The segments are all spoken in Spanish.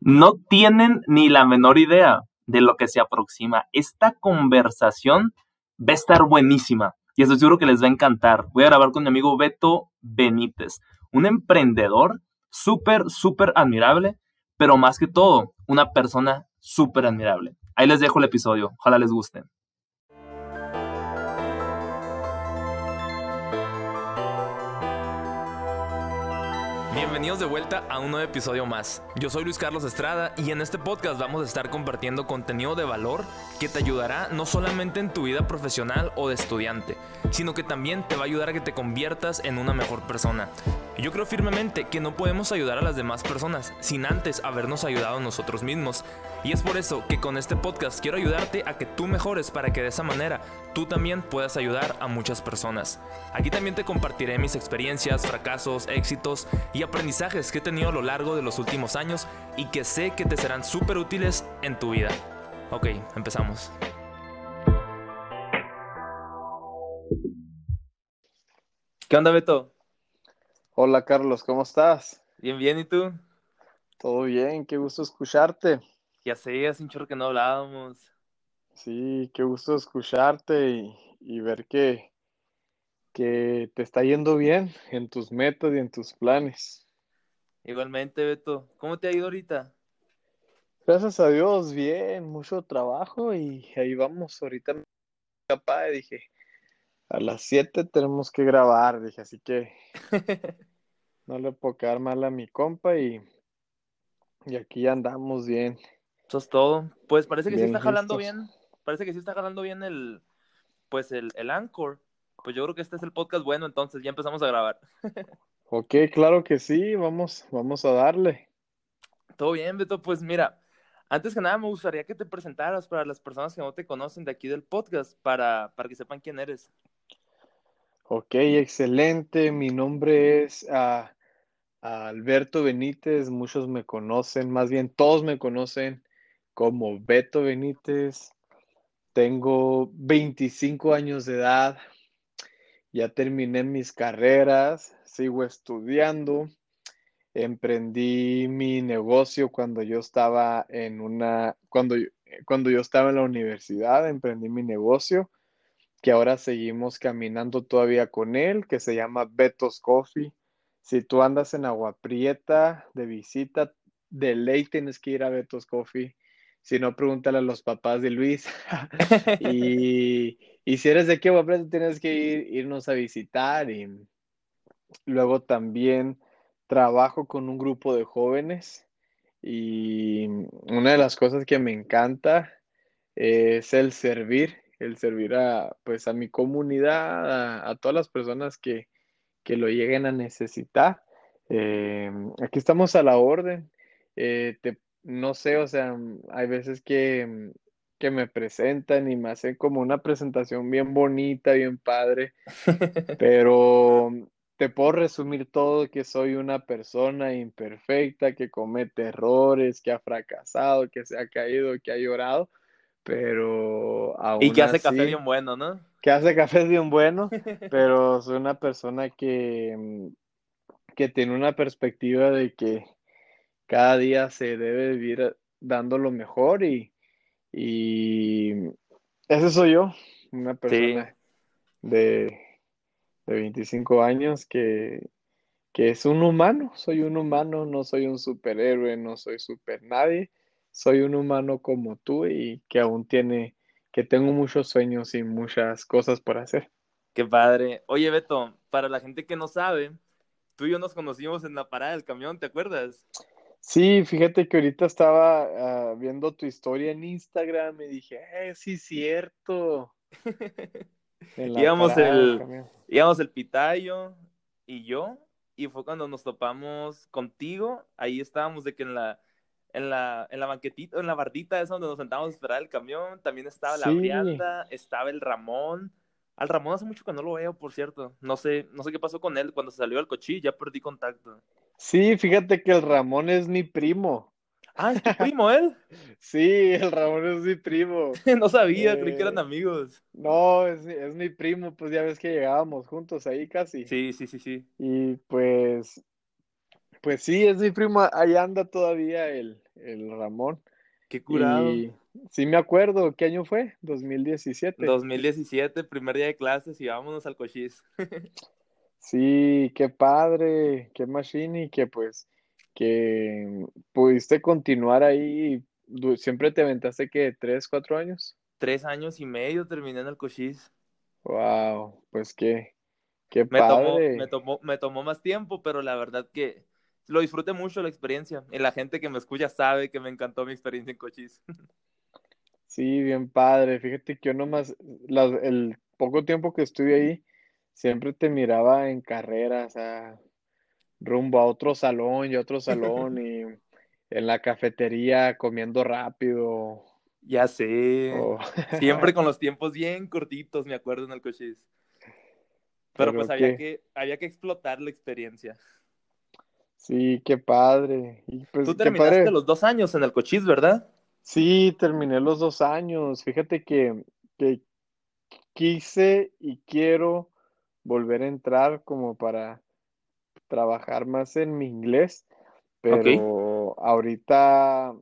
No tienen ni la menor idea de lo que se aproxima. Esta conversación va a estar buenísima y estoy seguro que les va a encantar. Voy a grabar con mi amigo Beto Benítez, un emprendedor súper, súper admirable, pero más que todo, una persona súper admirable. Ahí les dejo el episodio. Ojalá les guste. Bienvenidos de vuelta a un nuevo episodio más. Yo soy Luis Carlos Estrada y en este podcast vamos a estar compartiendo contenido de valor que te ayudará no solamente en tu vida profesional o de estudiante, sino que también te va a ayudar a que te conviertas en una mejor persona. Yo creo firmemente que no podemos ayudar a las demás personas sin antes habernos ayudado nosotros mismos. Y es por eso que con este podcast quiero ayudarte a que tú mejores para que de esa manera tú también puedas ayudar a muchas personas. Aquí también te compartiré mis experiencias, fracasos, éxitos y aprendizajes que he tenido a lo largo de los últimos años y que sé que te serán súper útiles en tu vida. Ok, empezamos. ¿Qué onda, Beto? Hola, Carlos, ¿cómo estás? Bien, bien, ¿y tú? Todo bien, qué gusto escucharte. Ya sé, hace un chorro que no hablábamos. Sí, qué gusto escucharte y, y ver que, que te está yendo bien en tus metas y en tus planes. Igualmente, Beto. ¿Cómo te ha ido ahorita? Gracias a Dios, bien, mucho trabajo y ahí vamos. Ahorita mi papá dije, a las 7 tenemos que grabar, dije, así que no le puedo quedar mal a mi compa y, y aquí andamos bien. Eso es todo. Pues parece que sí está jalando listos. bien. Parece que sí está jalando bien el, pues el, el Anchor. Pues yo creo que este es el podcast bueno, entonces ya empezamos a grabar. Ok, claro que sí, vamos, vamos a darle. Todo bien, Beto. Pues mira, antes que nada me gustaría que te presentaras para las personas que no te conocen de aquí del podcast, para, para que sepan quién eres. Ok, excelente. Mi nombre es ah, Alberto Benítez. Muchos me conocen, más bien todos me conocen como Beto Benítez. Tengo 25 años de edad. Ya terminé mis carreras, sigo estudiando. Emprendí mi negocio cuando yo estaba en una, cuando, cuando yo estaba en la universidad, emprendí mi negocio que ahora seguimos caminando todavía con él, que se llama Beto's Coffee. Si tú andas en Agua Prieta de visita, de ley tienes que ir a Beto's Coffee. Si no, pregúntale a los papás de Luis. Y, y si eres de aquí, tienes que ir, irnos a visitar. Y luego también trabajo con un grupo de jóvenes. Y una de las cosas que me encanta es el servir, el servir a, pues, a mi comunidad, a, a todas las personas que, que lo lleguen a necesitar. Eh, aquí estamos a la orden. Eh, te- no sé, o sea, hay veces que, que me presentan y me hacen como una presentación bien bonita, bien padre, pero te puedo resumir todo que soy una persona imperfecta, que comete errores, que ha fracasado, que se ha caído, que ha llorado, pero Y aún que hace café bien bueno, ¿no? que hace café bien bueno, pero soy una persona que, mm, que tiene una perspectiva de que cada día se debe vivir dando lo mejor y, y ese soy yo, una Sí. persona de, de 25 años que, que es un humano, soy un humano, no soy un superhéroe, no soy super nadie, soy un humano como tú y que aún tiene, que tengo muchos sueños y muchas cosas por hacer. Qué padre. Oye, Beto, para la gente que no sabe, tú y yo nos conocimos en la parada del camión, ¿te acuerdas? Sí, fíjate que ahorita estaba ah, viendo tu historia en Instagram y dije, eh, sí, cierto. Íbamos el, íbamos el Pitayo y yo, y fue cuando nos topamos contigo. Ahí estábamos de que en la, en la, en la banquetita, en la bardita esa donde nos sentábamos a esperar el camión. También estaba la Sí, Brianda, estaba el Ramón. Al Ramón hace mucho que no lo veo, por cierto. No sé, no sé qué pasó con él cuando se salió del cochí, ya perdí contacto. sí, fíjate que el Ramón es mi primo. Ah, es tu primo él. Sí, el Ramón es mi primo. No sabía, creí que eran Eh, amigos. no, es, mi- es mi primo, pues ya ves que llegábamos juntos ahí casi. Sí, sí, sí, sí. Y pues, pues sí, es mi primo, ahí anda todavía el, el Ramón. Qué curado. Y sí me acuerdo, ¿qué año fue? 2017. 2017, primer día de clases y vámonos al cochís. Sí, qué padre, qué machine y que pues que pudiste continuar ahí. ¿Siempre te aventaste que tres, cuatro años? Tres años y medio terminé en el cochís. Wow, pues qué, qué Me tomó, padre. me tomó, me tomó más tiempo, pero la verdad que lo disfruté mucho la experiencia. Y la gente que me escucha sabe que me encantó mi experiencia en cochís. Sí, bien padre. Fíjate que yo nomás, la- el poco tiempo que estuve ahí, siempre te miraba en carreras, a rumbo a otro salón y a otro salón y en la cafetería comiendo rápido. Ya sé. o- Siempre con los tiempos bien cortitos, me acuerdo en el cochís. Pero Pero pues había qué- que, había que explotar la experiencia. Sí, qué padre. Y pues Tú qué terminaste padre. los dos años en el cochís, ¿verdad? Sí, terminé los dos años. Fíjate que, que quise y quiero volver a entrar como para trabajar más en mi inglés, pero ahorita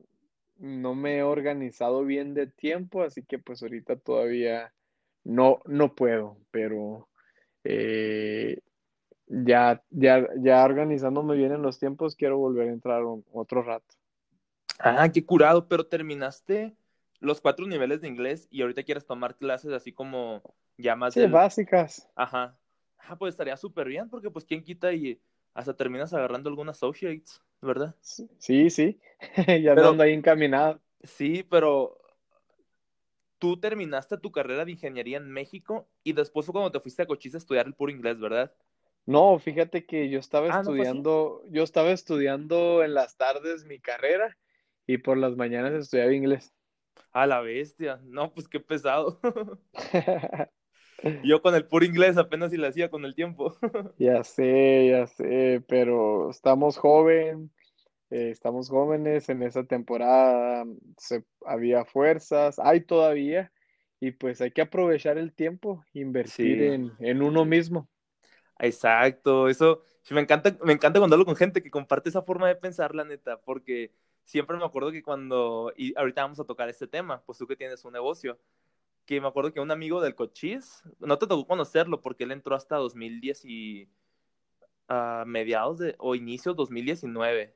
no me he organizado bien de tiempo, así que pues ahorita todavía no, no puedo, pero eh, ya, ya, ya organizándome bien en los tiempos, quiero volver a entrar un- otro rato. Ah, qué curado, pero terminaste los cuatro niveles de inglés y ahorita quieres tomar clases así como ya más Sí, del... básicas. Ajá. Ah, pues estaría súper bien porque pues quién quita y hasta terminas agarrando algún associates, ¿verdad? Sí, sí, ya Pero- ando ahí encaminado. Sí, pero tú terminaste tu carrera de ingeniería en México y después fue cuando te fuiste a Cochise a estudiar el puro inglés, ¿verdad? No, fíjate que yo estaba Ah, estudiando, yo estaba estudiando en las tardes mi carrera y por las mañanas estudiaba inglés. A la bestia. No, pues qué pesado. Yo con el puro inglés apenas si lo hacía con el tiempo. Ya sé, ya sé, pero estamos joven, eh, estamos jóvenes en esa temporada, se, había fuerzas, hay todavía, y pues hay que aprovechar el tiempo, invertir Sí. en, en uno mismo. Exacto, eso me encanta, me encanta cuando hablo con gente que comparte esa forma de pensar, la neta, porque siempre me acuerdo que cuando, y ahorita vamos a tocar este tema, pues tú que tienes un negocio, que me acuerdo que un amigo del Cochís, no te tocó conocerlo porque él entró hasta 2010 y a mediados de, o inicios 2019,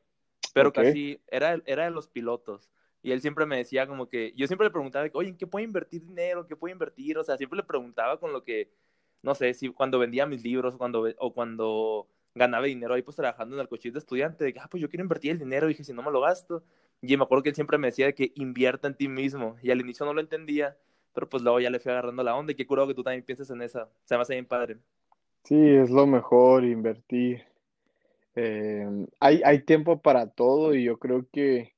pero Ok. casi era, era de los pilotos. Y él siempre me decía como que, yo siempre le preguntaba, oye, ¿en qué puedo invertir dinero? ¿En qué puedo invertir? O sea, siempre le preguntaba con lo que, no sé, si cuando vendía mis libros cuando, o cuando ganaba dinero ahí pues trabajando en el cochís de estudiante, de que, ah, pues yo quiero invertir el dinero, dije, si no me lo gasto. Y me acuerdo que él siempre me decía de que invierta en ti mismo. Y al inicio no lo entendía, pero pues luego ya le fui agarrando la onda y qué curado que tú también pienses en esa. Se me hace bien padre. Sí, es lo mejor invertir. Eh, hay, hay tiempo para todo y yo creo que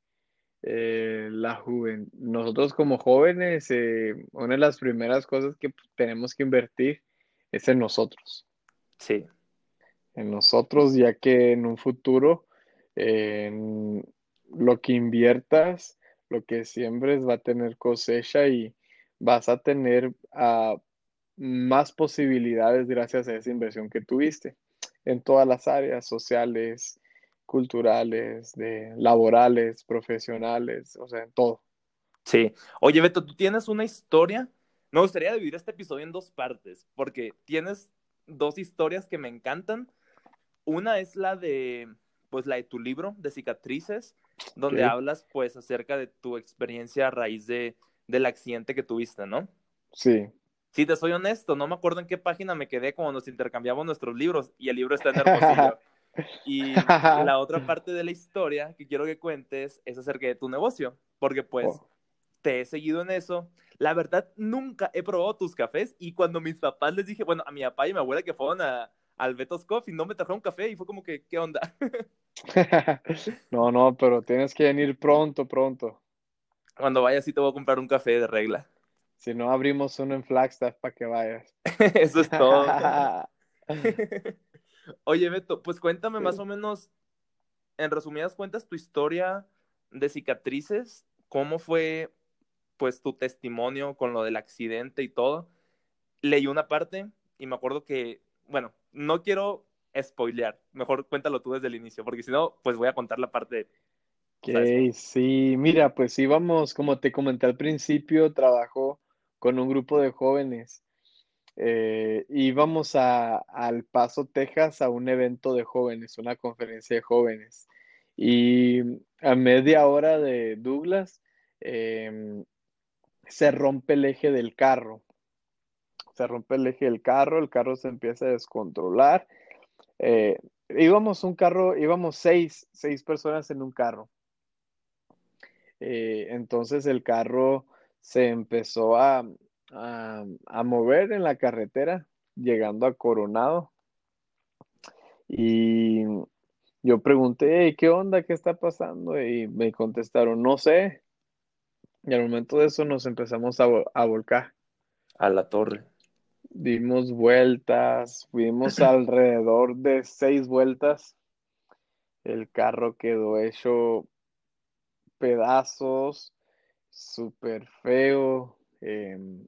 eh, la juven- nosotros como jóvenes, eh, una de las primeras cosas que tenemos que invertir es en nosotros, Sí, en nosotros, ya que en un futuro lo que inviertas, lo que siembres va a tener cosecha y vas a tener ah, más posibilidades gracias a esa inversión que tuviste en todas las áreas sociales, culturales, de laborales, profesionales, o sea, en todo. sí. Oye, Beto, tú tienes una historia. Me gustaría dividir este episodio en dos partes, porque tienes dos historias que me encantan. Una es la de, pues, la de tu libro de cicatrices, donde hablas, pues, acerca de tu experiencia a raíz de, del accidente que tuviste, ¿no? Sí. Si te soy honesto, no me acuerdo en qué página me quedé cuando nos intercambiamos nuestros libros y el libro está en Hermosillo. Y la otra parte de la historia que quiero que cuentes es acerca de tu negocio, porque pues Oh. te he seguido en eso. La verdad, nunca he probado tus cafés y cuando mis papás les dije, bueno, a mi papá y mi abuela que fueron a, al Beto's Coffee, no me trajeron café y fue como que, ¿qué onda? No, no, pero tienes que venir pronto, pronto. Cuando vaya sí te voy a comprar un café de regla. Si no, abrimos uno en Flagstaff para que vayas. Eso es todo. Oye, Beto, pues cuéntame más o menos, en resumidas cuentas, tu historia de cicatrices, cómo fue, pues, tu testimonio con lo del accidente y todo. Leí una parte y me acuerdo que, bueno, no quiero spoilear, mejor cuéntalo tú desde el inicio, porque si no, pues voy a contar la parte sí, mira, pues íbamos, como te comenté al principio, trabajo con un grupo de jóvenes. Eh, íbamos a, al Paso, Texas, a un evento de jóvenes, una conferencia de jóvenes. Y a media hora de Douglas, em, se rompe el eje del carro. Se rompe el eje del carro, el carro se empieza a descontrolar. Eh, íbamos un carro, íbamos seis, seis personas en un carro. Eh, entonces el carro se empezó a, a, mover en la carretera, llegando a Coronado. Y yo pregunté, ¿qué onda? ¿Qué está pasando? Y me contestaron, no sé. Y al momento de eso nos empezamos a, a volcar. A la torre. Dimos vueltas, fuimos alrededor de seis vueltas. El carro quedó hecho pedazos, súper feo. Em,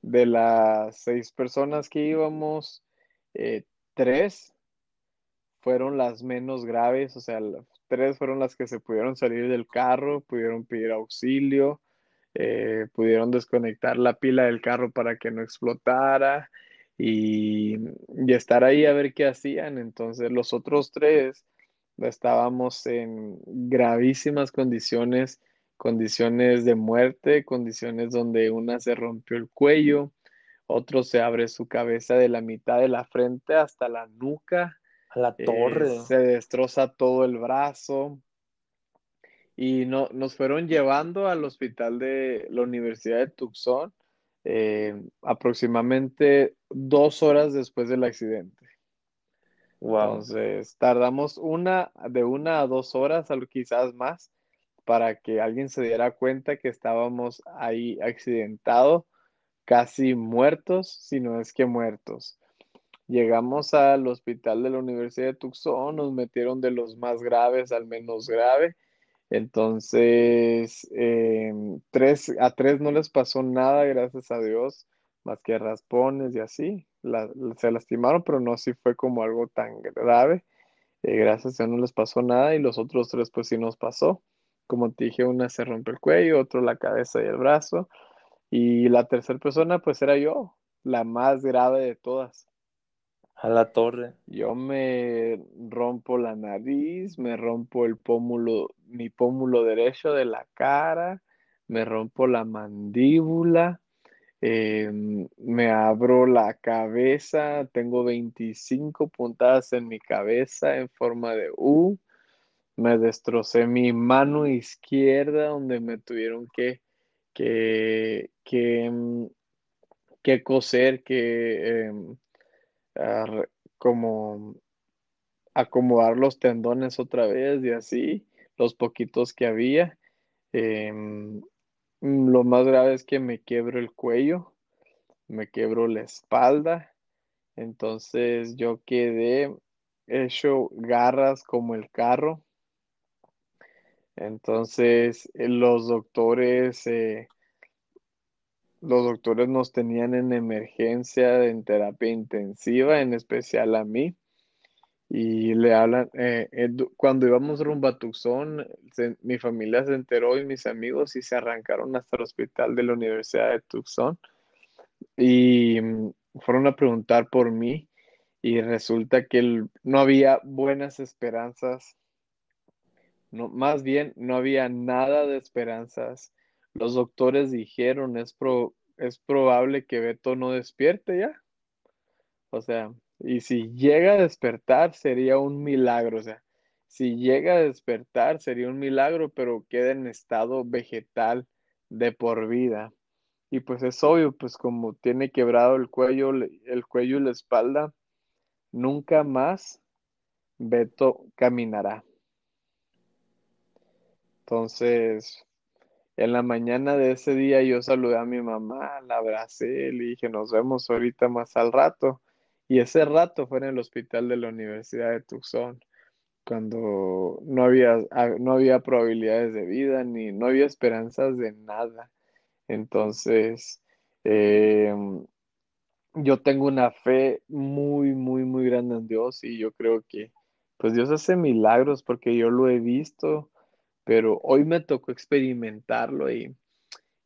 de las seis personas que íbamos, eh, tres fueron las menos graves, o sea, tres fueron las que se pudieron salir del carro, pudieron pedir auxilio, eh, pudieron desconectar la pila del carro para que no explotara y, y, estar ahí a ver qué hacían. Entonces los otros tres estábamos en gravísimas condiciones condiciones de muerte, condiciones donde una se rompió el cuello, otro se abre su cabeza de la mitad de la frente hasta la nuca. A la eh, torre. se destroza todo el brazo. Y no, nos fueron llevando al hospital de la Universidad de Tucson eh, aproximadamente dos horas después del accidente. Wow. Entonces, tardamos una, de una a dos horas, quizás más, para que alguien se diera cuenta que estábamos ahí accidentados, casi muertos, si no es que muertos. Llegamos al hospital de la Universidad de Tucson, nos metieron de los más graves al menos grave. Entonces, em, tres, a tres no les pasó nada, gracias a Dios, más que raspones y así. se lastimaron, pero no si fue como algo tan grave. Eh, gracias a Dios no les pasó nada y los otros tres pues sí nos pasó. Como te dije, una se rompe el cuello, otro la cabeza y el brazo. Y la tercera persona, pues era yo, la más grave de todas. A la torre. Yo me rompo la nariz, me rompo el pómulo, mi pómulo derecho de la cara, me rompo la mandíbula, em, me abro la cabeza, tengo 25 puntadas en mi cabeza en forma de U me destrocé mi mano izquierda donde me tuvieron que, que, que, mm, que coser, que como acomodar los tendones otra vez y así, los poquitos que había. Em, lo más grave es que me quiebro el cuello, me quebro la espalda, entonces yo quedé hecho garras como el carro entonces, los doctores, eh, los doctores nos tenían en emergencia, en terapia intensiva, en especial a mí. Y le hablan, eh, cuando íbamos rumbo a Tucson, mi familia se enteró y mis amigos y se arrancaron hasta el hospital de la Universidad de Tucson y mm, fueron a preguntar por mí y resulta que no había buenas esperanzas más bien no había nada de esperanzas. Los doctores dijeron, es, es probable que Beto no despierte ya. O sea, y si llega a despertar sería un milagro. O sea, si llega a despertar sería un milagro, pero queda en estado vegetal de por vida. Y pues es obvio, pues como tiene quebrado el cuello, el cuello y la espalda, nunca más Beto caminará. Entonces, en la mañana de ese día yo saludé a mi mamá, la abracé, le dije, nos vemos ahorita más al rato. Y ese rato fue en el hospital de la Universidad de Tucson, cuando no había, ah, no había probabilidades de vida ni no había esperanzas de nada. Entonces, em, yo tengo una fe muy, muy, muy grande en Dios y yo creo que pues Dios hace milagros porque yo lo he visto pero hoy me tocó experimentarlo y,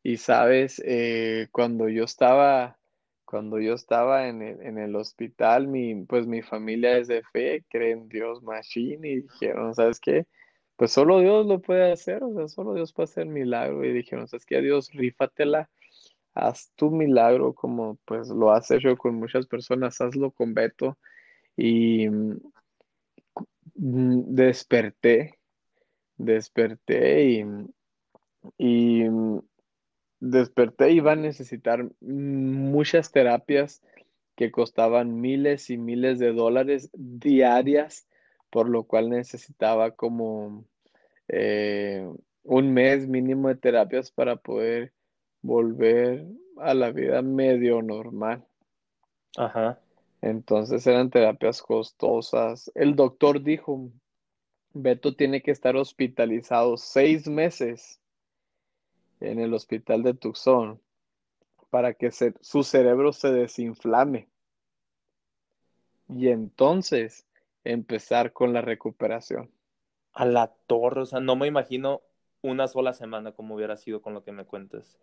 y sabes, eh, cuando yo estaba, cuando yo estaba en el, en el hospital, mi, pues mi familia es de fe, creen en Dios Machine y dijeron, ¿sabes qué? Pues solo Dios lo puede hacer, o sea, solo Dios puede hacer milagro y dijeron, ¿sabes qué? Dios, rífatela haz tu milagro como pues lo has hecho con muchas personas, hazlo con Beto. Y mm, desperté, desperté y, y desperté y iba a necesitar muchas terapias que costaban miles y miles de dólares diarias, por lo cual necesitaba como eh, un mes mínimo de terapias para poder volver a la vida medio normal. Ajá. Entonces eran terapias costosas. El doctor dijo, Beto tiene que estar hospitalizado seis meses en el hospital de Tucson para que su cerebro se desinflame. Y entonces empezar con la recuperación. A la torre, o sea, no me imagino una sola semana como hubiera sido con lo que me cuentas.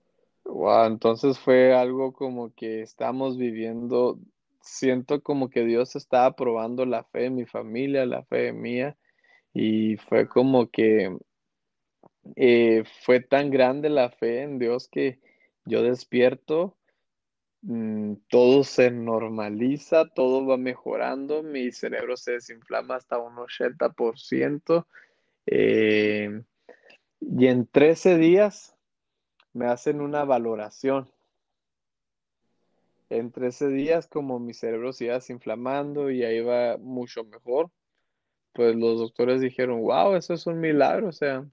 Wow, entonces fue algo como que estamos viviendo, siento como que Dios estaba probando la fe de mi familia, la fe mía, y fue como que eh, fue tan grande la fe en Dios que yo despierto, mm, todo se normaliza, todo va mejorando, mi cerebro se desinflama hasta un 80%, eh, y en 13 días me hacen una valoración. En 13 días, como mi cerebro se iba desinflamando y ahí va mucho mejor, pues los doctores dijeron, wow, eso es un milagro, o sea.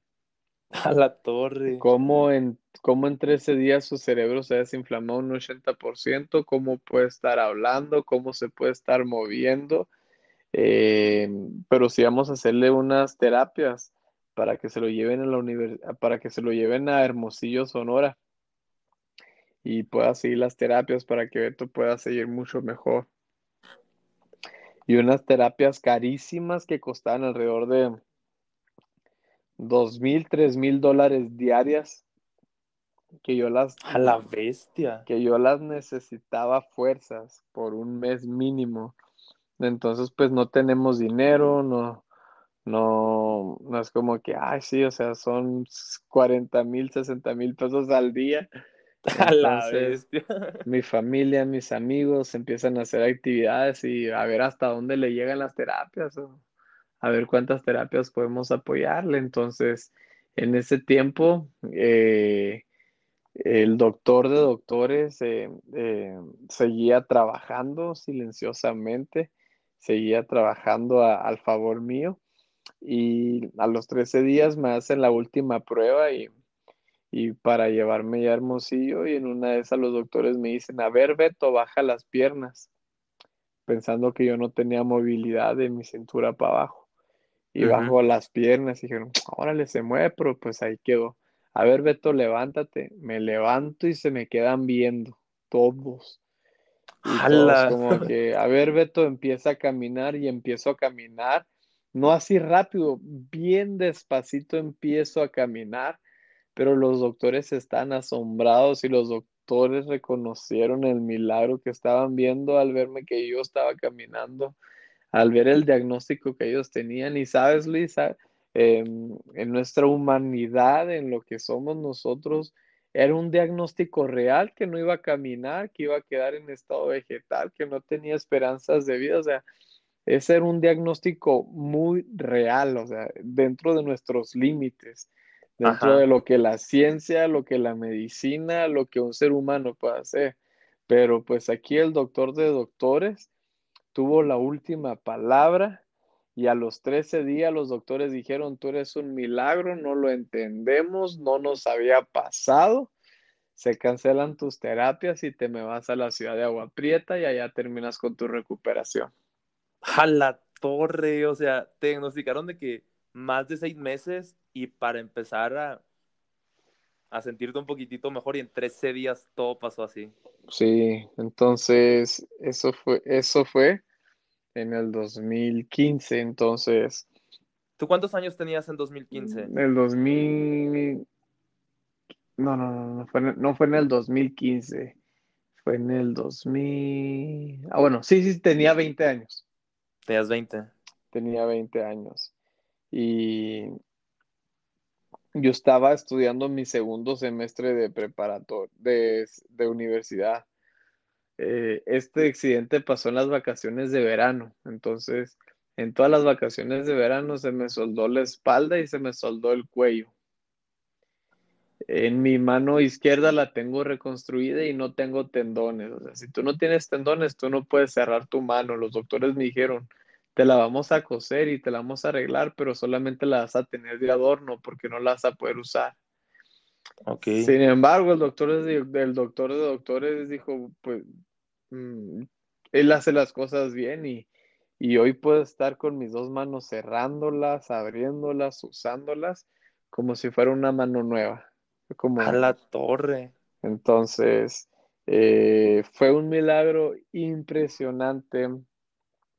A la torre. ¿Cómo en, cómo en 13 días su cerebro se desinflamó un 80%? ¿Cómo puede estar hablando? ¿Cómo se puede estar moviendo? Eh, pero si vamos a hacerle unas terapias para que se lo lleven a la universidad, para que se lo lleven a Hermosillo, Sonora y pueda seguir las terapias para que Beto pueda seguir mucho mejor. Y unas terapias carísimas que costaban alrededor de dos mil, tres mil dólares diarias. Que yo las. A la bestia. Que yo las necesitaba fuerzas por un mes mínimo. Entonces, pues no tenemos dinero, no, no, no es como que, ay, sí, o sea, son 40 mil, 60 mil pesos al día. A la bestia. Mi familia, mis amigos empiezan a hacer actividades y a ver hasta dónde le llegan las terapias o a ver cuántas terapias podemos apoyarle. Entonces, en ese tiempo, eh, el doctor de doctores eh, eh, seguía trabajando silenciosamente, seguía trabajando al favor mío y a los 13 días me hacen la última prueba y, para llevarme ya a Hermosillo y en una de esas los doctores me dicen, a ver Beto, baja las piernas, pensando que yo no tenía movilidad de mi cintura para abajo. Y bajo las piernas y dijeron, órale, se mueve, pero pues ahí quedó. A ver Beto, levántate. Me levanto y se me quedan viendo todos. Y todos como que, a ver Beto, empieza a caminar y empiezo a caminar no así rápido, bien despacito empiezo a caminar, pero los doctores están asombrados y los doctores reconocieron el milagro que estaban viendo al verme que yo estaba caminando, al ver el diagnóstico que ellos tenían. Y sabes, Luisa, em, en nuestra humanidad, en lo que somos nosotros, era un diagnóstico real que no iba a caminar, que iba a quedar en estado vegetal, que no tenía esperanzas de vida. O sea, ese era un diagnóstico muy real, o sea, dentro de nuestros límites, dentro de lo que la ciencia, lo que la medicina, lo que un ser humano puede hacer. Pero pues aquí el doctor de doctores tuvo la última palabra y a los 13 días los doctores dijeron, tú eres un milagro, no lo entendemos, no nos había pasado, se cancelan tus terapias y te me vas a la ciudad de Agua Prieta y allá terminas con tu recuperación a la torre, o sea, te diagnosticaron de que más de seis meses y para empezar a, a sentirte un poquitito mejor y en 13 días todo pasó así. Sí, entonces eso fue, eso fue en el 2015, entonces ¿Tú cuántos años tenías en 2015? En el 2000... No, no, no, no fue, en, no fue en el 2015. Fue en el 2000... Ah, bueno, sí, sí, tenía 20 años. Tenías 20. Tenía 20 años. Y yo estaba estudiando mi segundo semestre de preparator, de, de universidad. Eh, este accidente pasó en las vacaciones de verano, entonces en todas las vacaciones de verano se me soldó la espalda y se me soldó el cuello. En mi mano izquierda la tengo reconstruida y no tengo tendones. O sea, si tú no tienes tendones, tú no puedes cerrar tu mano. Los doctores me dijeron, te la vamos a coser y te la vamos a arreglar, pero solamente la vas a tener de adorno porque no la vas a poder usar. Okay. Sin embargo, el doctor, el doctor de doctores dijo, pues, mm, él hace las cosas bien y, y hoy puedo estar con mis dos manos cerrándolas, abriéndolas, usándolas, como si fuera una mano nueva. Como... A la torre. Entonces, eh, fue un milagro impresionante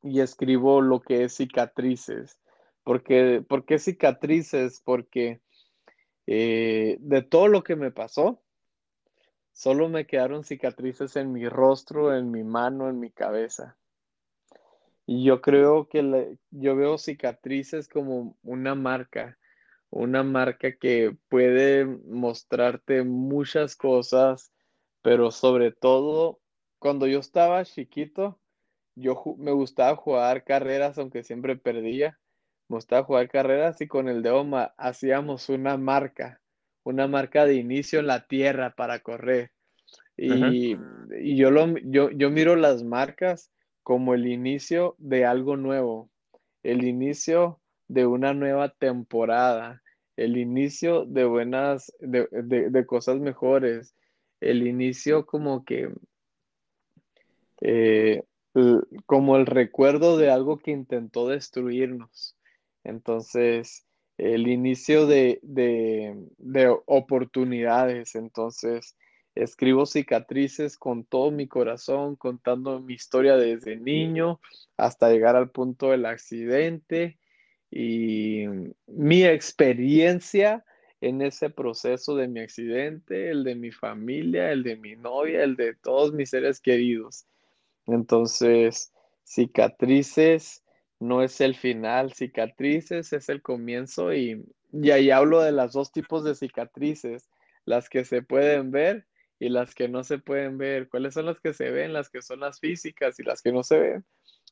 y escribo lo que es cicatrices. Porque, ¿Por qué cicatrices? Porque eh, de todo lo que me pasó, solo me quedaron cicatrices en mi rostro, en mi mano, en mi cabeza. Y yo creo que le, yo veo cicatrices como una marca, una marca que puede mostrarte muchas cosas, pero sobre todo cuando yo estaba chiquito, yo me gustaba jugar carreras, aunque siempre perdía. Me gustaba jugar carreras y con el dedo hacíamos una marca, una marca de inicio en la tierra para correr. Y, y yo, lo, yo, yo miro las marcas como el inicio de algo nuevo, el inicio de una nueva temporada, el inicio de buenas, de, de, cosas mejores, el inicio como que, eh, como el recuerdo de algo que intentó destruirnos. Entonces, el inicio de, de, de oportunidades. Entonces, Escribo cicatrices con todo mi corazón, contando mi historia desde niño hasta llegar al punto del accidente y mi experiencia en ese proceso de mi accidente, el de mi familia, el de mi novia, el de todos mis seres queridos. Entonces, cicatrices no es el final, cicatrices es el comienzo y, y ahí hablo de las dos tipos de cicatrices, las que se pueden ver y las que no se pueden ver. ¿Cuáles son las que se ven? Las que son las físicas y las que no se ven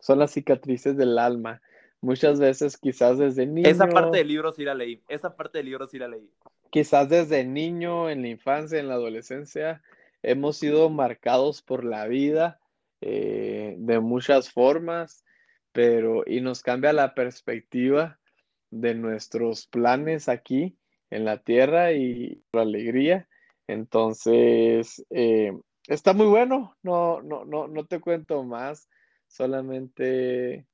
son las cicatrices del alma. Muchas veces quizás desde niño. Esa parte del libro sí la leí. Esa parte del libro sí la leí. Quizás desde niño, en la infancia, en la adolescencia, hemos sido marcados por la vida eh, de muchas formas, pero y nos cambia la perspectiva de nuestros planes aquí en la tierra y la alegría entonces, eh, está muy bueno, no, no, no, no te cuento más, solamente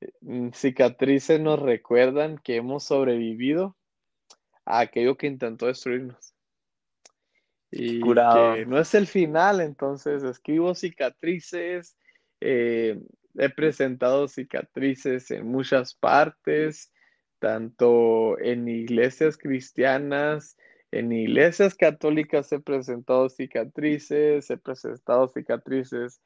eh, cicatrices nos recuerdan que hemos sobrevivido a aquello que intentó destruirnos. Y que no es el final, entonces escribo cicatrices, eh, he presentado cicatrices en muchas partes, tanto en iglesias cristianas, en iglesias católicas he presentado cicatrices, he presentado cicatrices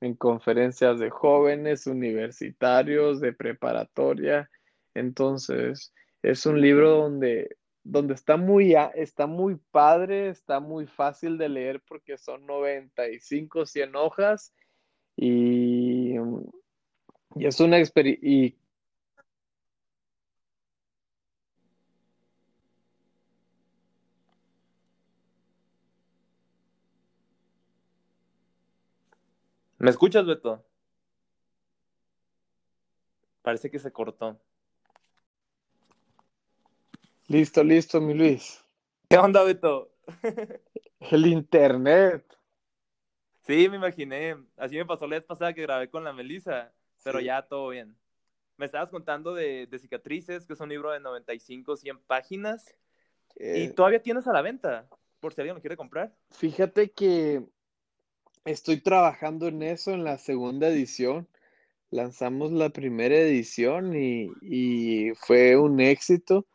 en conferencias de jóvenes, universitarios, de preparatoria. Entonces, es un libro donde, donde está, muy, está muy padre, está muy fácil de leer porque son 95, 100 hojas y, y es una experiencia ¿Me escuchas, Beto? Parece que se cortó. Listo, listo, mi Luis. ¿Qué onda, Beto? El internet. Sí, me imaginé. Así me pasó la vez pasada que grabé con la Melissa, pero ya todo bien. Me estabas contando de, Cicatrices, que es un libro de 95, 100 páginas. y eh, todavía tienes a la venta, por si alguien lo quiere comprar. Fíjate que Estoy trabajando en eso, en la segunda edición, lanzamos la primera edición y, y fue un éxito.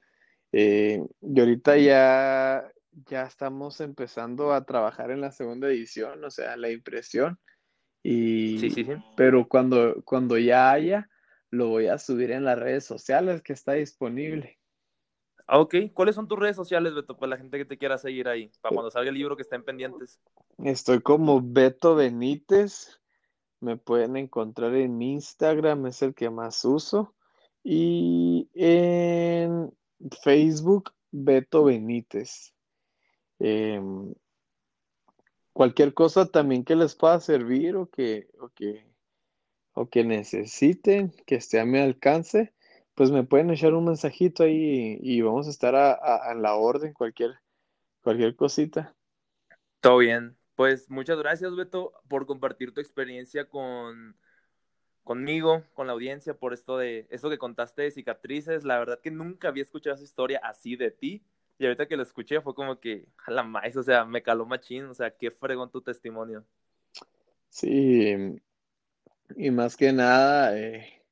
Eh, y ahorita ya, ya estamos empezando a trabajar en la segunda edición, o sea, la impresión. Y, Sí, sí, sí. pero cuando, cuando ya haya, lo voy a subir en las redes sociales que está disponible. Ah, ok. ¿Cuáles son tus redes sociales, Beto, para la gente que te quiera seguir ahí? Para cuando salga el libro que estén pendientes. Estoy como Beto Benítez. Me pueden encontrar en Instagram, es el que más uso. Y en Facebook, Beto Benítez. Em, cualquier cosa también que les pueda servir o que, o que, o que necesiten, que esté a mi alcance, pues me pueden echar un mensajito ahí y, vamos a estar a, a- a la orden, cualquier, cualquier cosita. Todo bien. Pues muchas gracias, Beto, por compartir tu experiencia con conmigo, con la audiencia, por esto de esto que contaste de cicatrices. La verdad que nunca había escuchado esa historia así de ti. Y ahorita que lo escuché fue como que, a la maíz, o sea, me caló machín, o sea, qué fregón tu testimonio. Sí, y más que nada, eh,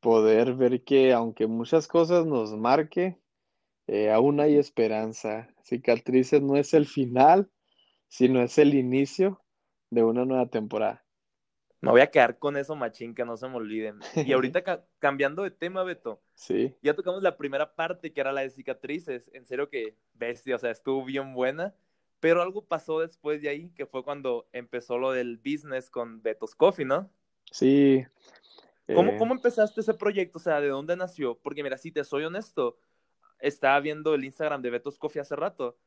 poder ver que aunque muchas cosas nos marque, eh, aún hay esperanza. Cicatrices no es el final, sino es el inicio de una nueva temporada. Me voy a quedar con eso, machín, que no se me olviden. Y ahorita ca- cambiando de tema, Beto, Sí, ya tocamos la primera parte, que era la de cicatrices. En serio que bestia, o sea, estuvo bien buena. Pero algo pasó después de ahí, que fue cuando empezó lo del business con Beto's Coffee, ¿no? sí. ¿Cómo, eh, cómo empezaste ese proyecto? O sea, ¿de dónde nació? Porque mira, si te soy honesto, estaba viendo el Instagram de Beto's Coffee hace rato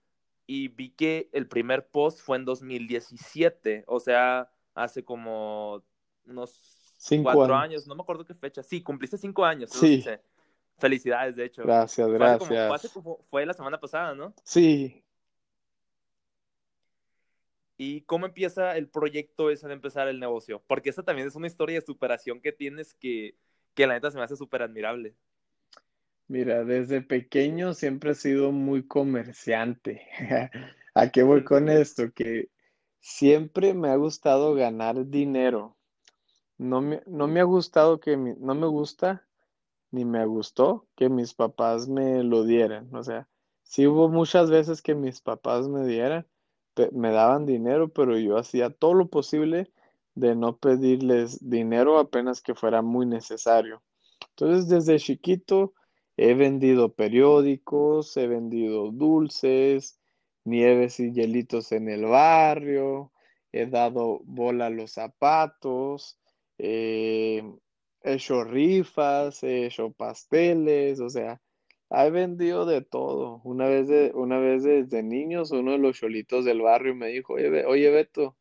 y vi que el primer post fue en 2017, o sea, hace como unos Cinco cuatro años. años, no me acuerdo qué fecha. Sí, cumpliste cinco años, sí. Felicidades, de hecho. gracias, Fue hace como, fue hace gracias. como- fue la semana pasada, ¿no? Sí, ¿Y cómo empieza el proyecto ese de empezar el negocio? Porque esa también es una historia de superación que tienes que, que la neta se me hace súper admirable. mira, desde pequeño siempre he sido muy comerciante. ¿A qué voy con esto? Que siempre me ha gustado ganar dinero. No me, no me ha gustado que mi- no me gusta ni me gustó que mis papás me lo dieran. O sea, sí hubo muchas veces que mis papás me dieran, me daban dinero, pero yo hacía todo lo posible de no pedirles dinero apenas que fuera muy necesario. Entonces, desde chiquito he vendido periódicos, he vendido dulces, nieves y hielitos en el barrio, he dado bola a los zapatos, eh, he hecho rifas, he hecho pasteles, o sea, he vendido de todo. Una vez, de, una vez desde niños, uno de los cholitos del barrio me dijo, oye, oye Beto,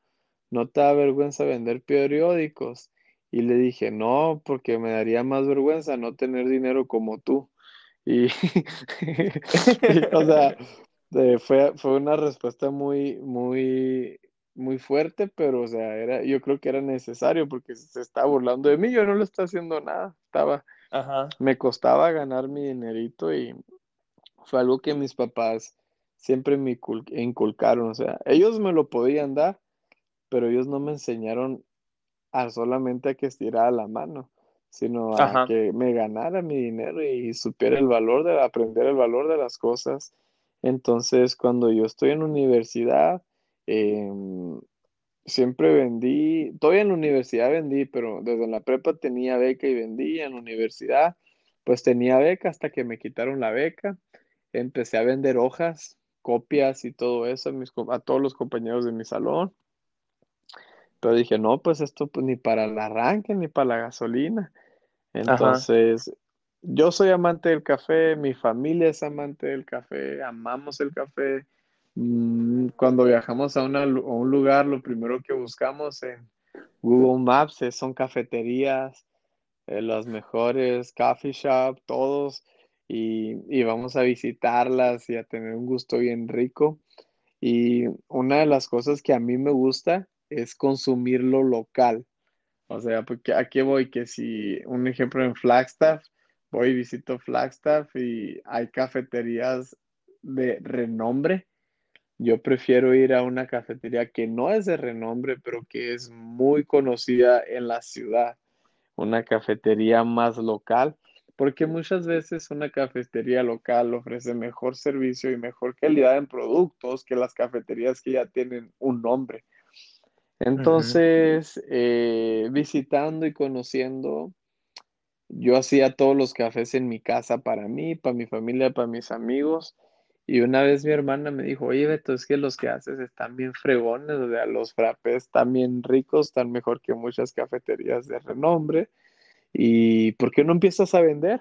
¿no te da vergüenza vender periódicos? Y le dije, no, porque me daría más vergüenza no tener dinero como tú. Y, o sea, eh, fue, fue una respuesta muy, muy, muy fuerte, pero, o sea, era, yo creo que era necesario porque se estaba burlando de mí, yo no le estaba haciendo nada, estaba, Ajá. me costaba ganar mi dinerito y fue algo que mis papás siempre me incul- inculcaron, o sea, ellos me lo podían dar, pero ellos no me enseñaron a solamente a que estirara la mano, sino a Ajá. que me ganara mi dinero y supiera el valor de aprender el valor de las cosas. Entonces, cuando yo estoy en universidad, em, siempre vendí, todavía en universidad vendí, pero desde la prepa tenía beca y vendí, en universidad pues tenía beca hasta que me quitaron la beca. Empecé a vender hojas, copias y todo eso a, mis a todos los compañeros de mi salón. Pero dije, no, pues esto pues, ni para el arranque ni para la gasolina. Ajá. Yo soy amante del café, mi familia es amante del café, amamos el café. Mm, Cuando viajamos a, a un lugar, lo primero que buscamos en Google Maps es- son cafeterías, eh, las mejores coffee shop, todos, y, y vamos a visitarlas y a tener un gusto bien rico. Y una de las cosas que a mí me gusta es consumir lo local. O sea, porque aquí voy, que si un ejemplo en Flagstaff, voy y visito Flagstaff y hay cafeterías de renombre. Yo prefiero ir a una cafetería que no es de renombre, pero que es muy conocida en la ciudad. una cafetería más local, porque muchas veces una cafetería local ofrece mejor servicio y mejor calidad en productos que las cafeterías que ya tienen un nombre. Entonces, eh, visitando y conociendo, yo hacía todos los cafés en mi casa para mí, para mi familia, para mis amigos. Y una vez mi hermana me dijo, oye Beto, es que los que haces están bien fregones, o sea, los frappés están bien ricos, están mejor que muchas cafeterías de renombre. ¿Y por qué no empiezas a vender?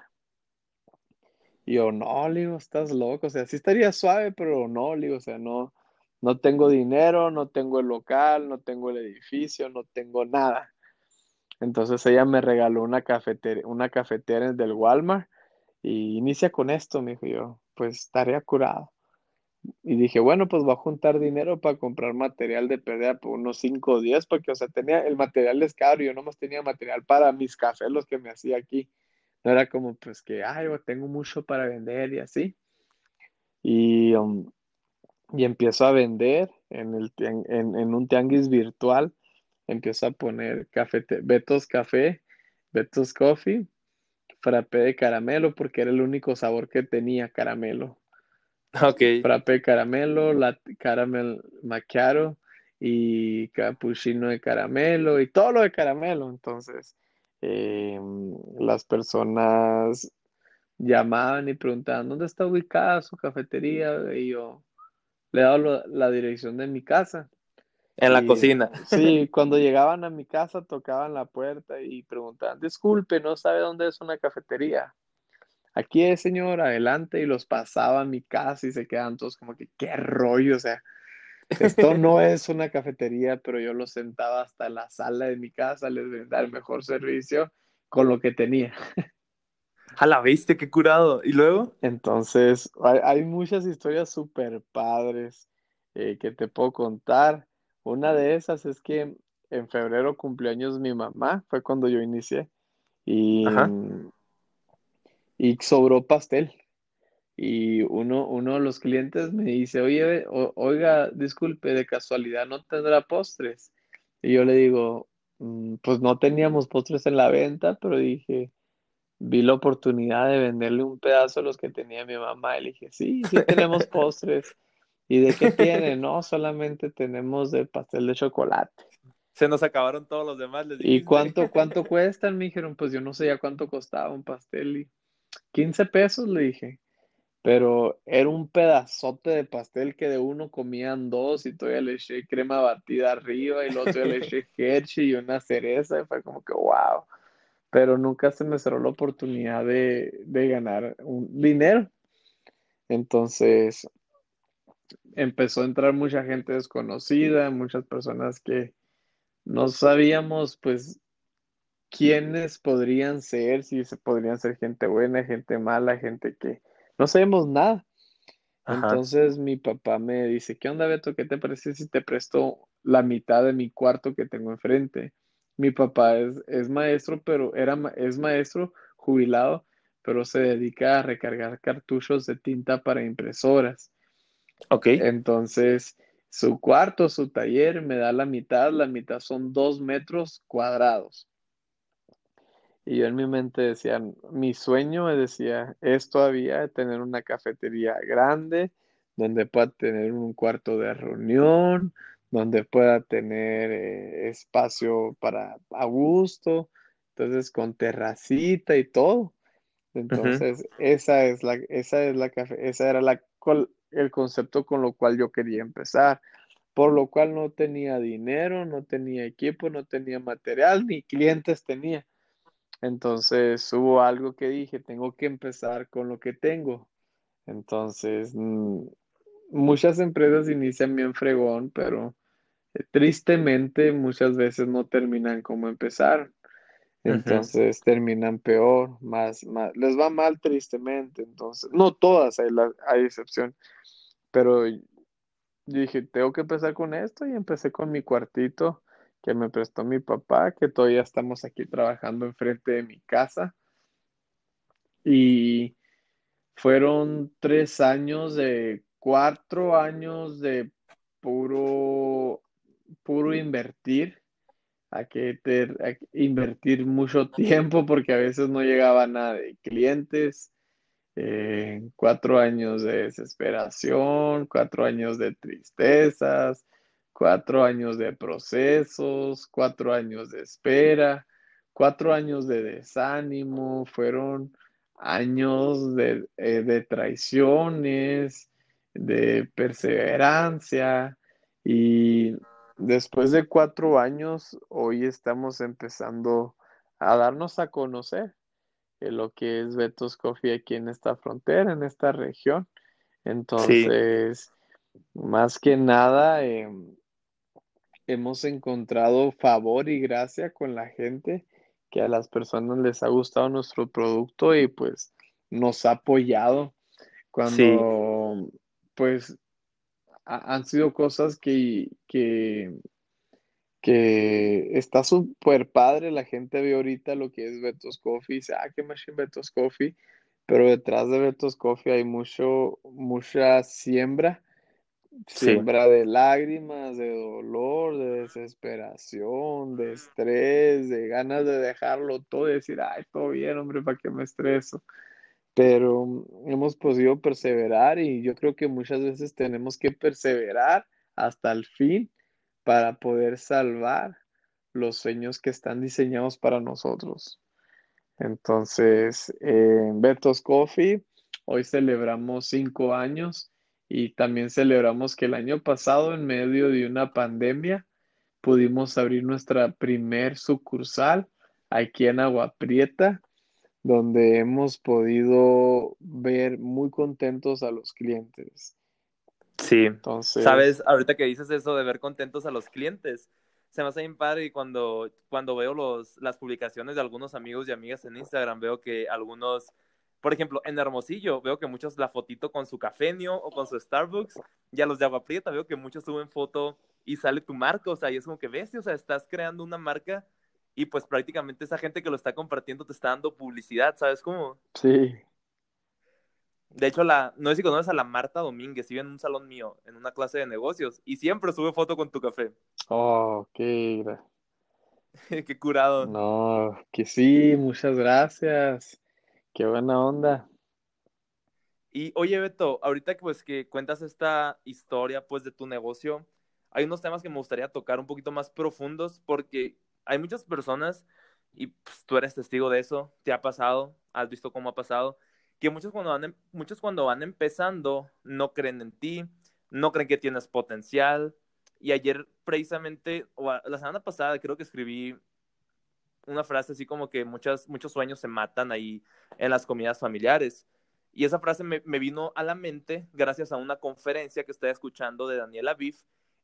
Y yo, no, le estás loco, o sea, sí estaría suave, pero no, le o sea, no, no tengo dinero, no tengo el local, no tengo el edificio, no tengo nada. Entonces ella me regaló una cafetera, una cafetera del Walmart y inicia con esto, me dijo yo, pues estaría curado. Y dije, bueno, pues voy a juntar dinero para comprar material de pelea por unos 5 o 10, porque, o sea, tenía el material es caro, yo nomás tenía material para mis cafés, los que me hacía aquí. No era como, pues, que, ay, tengo mucho para vender y así. Y, um, y empiezo a vender en, el, en, un tianguis virtual. Empiezo a poner café, Betos Café, Betos Coffee, frappé de caramelo, porque era el único sabor que tenía caramelo. Ok. Frappé caramelo, la caramel macchiato y cappuccino de caramelo y todo lo de caramelo. Entonces, em, las personas llamaban y preguntaban, ¿dónde está ubicada su cafetería? Y yo le daba la dirección de mi casa. En la cocina. Sí, cuando llegaban a mi casa tocaban la puerta y preguntaban, disculpe, ¿no sabe dónde es una cafetería? aquí es, señor, adelante, y los pasaba a mi casa y se quedan todos como que, qué rollo, o sea, esto no es una cafetería, pero yo los sentaba hasta la sala de mi casa, les vendía el mejor servicio con lo que tenía. A la viste, qué curado. ¿Y luego? Entonces, hay, muchas historias súper padres eh, que te puedo contar. Una de esas es que en febrero cumplió años mi mamá, fue cuando yo inicié. Y y sobró pastel. Y uno, uno de los clientes me dice, oye, oiga, disculpe, de casualidad no tendrá postres. Y yo le digo, mm, pues no teníamos postres en la venta, pero dije, vi la oportunidad de venderle un pedazo a los que tenía mi mamá. Y le dije, sí, sí tenemos postres. ¿Y de qué tiene? No, solamente tenemos de pastel de chocolate. Se nos acabaron todos los demás. ¿Y cuánto, cuánto cuestan? Me dijeron, pues yo no sé ya cuánto costaba un pastel. Y 15 pesos, le dije. Pero era un pedazote de pastel que de uno comían dos y todavía le eché crema batida arriba y luego todavía le eché Hershey y una cereza y fue como que wow. Pero nunca se me cerró la oportunidad de, de ganar un dinero. Entonces empezó a entrar mucha gente desconocida, muchas personas que no sabíamos pues quiénes podrían ser, si se podrían ser gente buena, gente mala, gente que no sabemos nada. Entonces mi papá me dice, ¿qué onda Beto? ¿Qué te parece si te presto la mitad de mi cuarto que tengo enfrente? Mi papá es, es maestro, pero era, es maestro jubilado, pero se dedica a recargar cartuchos de tinta para impresoras. Ok. Entonces, su cuarto, su taller, me da la mitad, la mitad son dos metros cuadrados. Y yo en mi mente decía, mi sueño me decía, es todavía tener una cafetería grande, donde pueda tener un cuarto de reunión, donde pueda tener eh, espacio para a gusto, entonces con terracita y todo. Entonces, esa es la, esa es la esa era la, el concepto con lo cual yo quería empezar, por lo cual no tenía dinero, no tenía equipo, no tenía material, ni clientes tenía. Entonces hubo algo que dije, tengo que empezar con lo que tengo. Entonces, mm, muchas empresas inician bien fregón, pero eh, tristemente muchas veces no terminan como empezaron. Entonces terminan peor, más, más, les va mal tristemente. Entonces, no todas hay, la, hay excepción, pero dije, tengo que empezar con esto y empecé con mi cuartito que me prestó mi papá, que todavía estamos aquí trabajando enfrente de mi casa. Y fueron tres años de, cuatro años de puro, puro invertir ter- que invertir mucho tiempo porque a veces no llegaba nada de clientes. Eh, cuatro años de desesperación, cuatro años de tristezas, cuatro años de procesos, cuatro años de espera, cuatro años de desánimo, fueron años de, eh, de traiciones, de perseverancia y después de cuatro años, hoy estamos empezando a darnos a conocer eh, lo que es Betos Coffee aquí en esta frontera, en esta región. Sí, Entonces, más que nada, em, hemos encontrado favor y gracia con la gente, que a las personas les ha gustado nuestro producto y pues nos ha apoyado sí, cuando pues ha- han sido cosas que, que, que está súper padre. La gente ve ahorita lo que es Betos Coffee y dice, ah, qué machine Betos Coffee. Pero detrás de Betos Coffee hay mucho, mucha siembra, sí. siembra de lágrimas, de dolor, de desesperación, de estrés, de ganas de dejarlo todo y decir, ay, todo bien, hombre, ¿para qué me estreso? Pero hemos podido perseverar y yo creo que muchas veces tenemos que perseverar hasta el fin para poder salvar los sueños que están diseñados para nosotros. Entonces, en Betos Coffee, hoy celebramos cinco años y también celebramos que el año pasado, en medio de una pandemia, pudimos abrir nuestra primer sucursal aquí en Agua Prieta, donde hemos podido ver muy contentos a los clientes. Sí, Entonces, sabes, ahorita que dices eso de ver contentos a los clientes, se me hace bien padre y cuando, cuando veo los, las publicaciones de algunos amigos y amigas en Instagram, veo que algunos, por ejemplo, en Hermosillo, veo que muchos la fotito con su cafenio o con su Starbucks, y a los de Agua Prieta veo que muchos suben foto y sale tu marca, o sea, y es como que ves, o sea, estás creando una marca y pues prácticamente esa gente que lo está compartiendo te está dando publicidad, ¿sabes cómo? sí. De hecho, la, no sé si conoces a la Marta Domínguez, vive en un salón mío, en una clase de negocios, y siempre sube foto con tu café. Oh, qué, Qué curado. no, que sí, muchas gracias. Qué buena onda. Y oye, Beto, ahorita que pues que cuentas esta historia pues de tu negocio, hay unos temas que me gustaría tocar un poquito más profundos porque hay muchas personas, y pues, tú eres testigo de eso, te ha pasado, has visto cómo ha pasado, que muchos cuando van, em- muchos cuando van empezando no creen en ti, no creen que tienes potencial. Y ayer precisamente, o la semana pasada creo que escribí una frase así como que muchas, muchos sueños se matan ahí en las comidas familiares. Y esa frase me, me vino a la mente gracias a una conferencia que estaba escuchando de Daniel Aviv,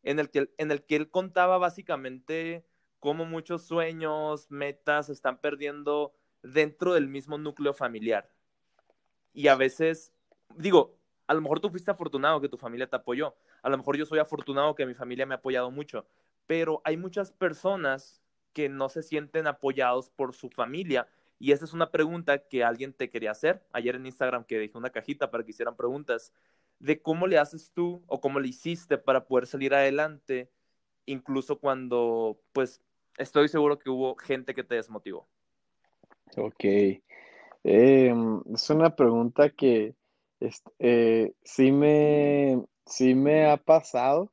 en el que, en el que él contaba básicamente cómo muchos sueños, metas se están perdiendo dentro del mismo núcleo familiar. Y a veces, digo, a lo mejor tú fuiste afortunado que tu familia te apoyó, a lo mejor yo soy afortunado que mi familia me ha apoyado mucho, pero hay muchas personas que no se sienten apoyados por su familia. Y esa es una pregunta que alguien te quería hacer ayer en Instagram, que dejé una cajita para que hicieran preguntas de cómo le haces tú o cómo le hiciste para poder salir adelante, incluso cuando, pues, estoy seguro que hubo gente que te desmotivó. Ok. Em, es una pregunta que est- eh, sí me, sí me ha pasado,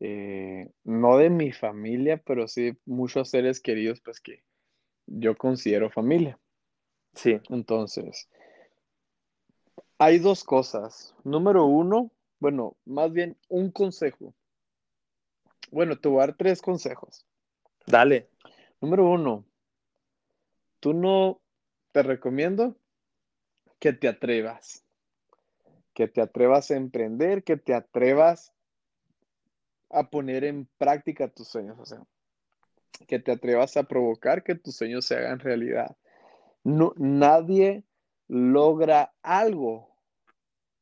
eh, no de mi familia, pero sí muchos seres queridos, pues que yo considero familia. Sí, Entonces, hay dos cosas. Número uno, bueno, más bien un consejo. Bueno, te voy a dar tres consejos. dale. Número uno, tú no te recomiendo que te atrevas, que te atrevas a emprender, que te atrevas a poner en práctica tus sueños, o sea, que te atrevas a provocar que tus sueños se hagan realidad. No, nadie logra algo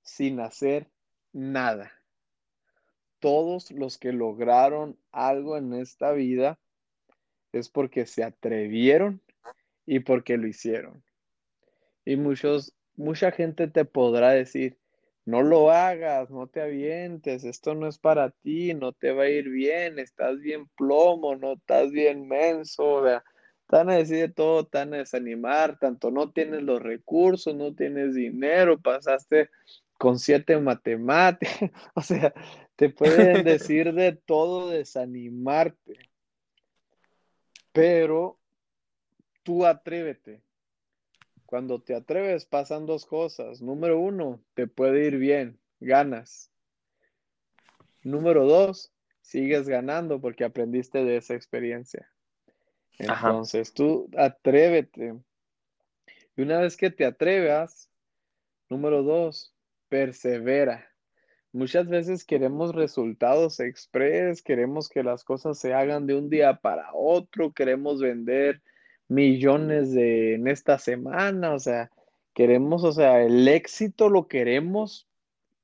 sin hacer nada. Todos los que lograron algo en esta vida es porque se atrevieron y porque lo hicieron. Y muchos, mucha gente te podrá decir, no lo hagas, no te avientes, esto no es para ti, no te va a ir bien, estás bien plomo, no estás bien menso, o sea, van a decir de todo, te van a desanimar, tanto no tienes los recursos, no tienes dinero, pasaste con siete matemáticas, o sea, te pueden decir de todo, desanimarte, pero tú atrévete. Cuando te atreves pasan dos cosas. Número uno, te puede ir bien, ganas. Número dos, sigues ganando porque aprendiste de esa experiencia. Entonces tú atrévete. Y una vez que te atrevas, número dos, persevera. Muchas veces queremos resultados express, queremos que las cosas se hagan de un día para otro, queremos vender millones de en esta semana, o sea, queremos, o sea, el éxito lo queremos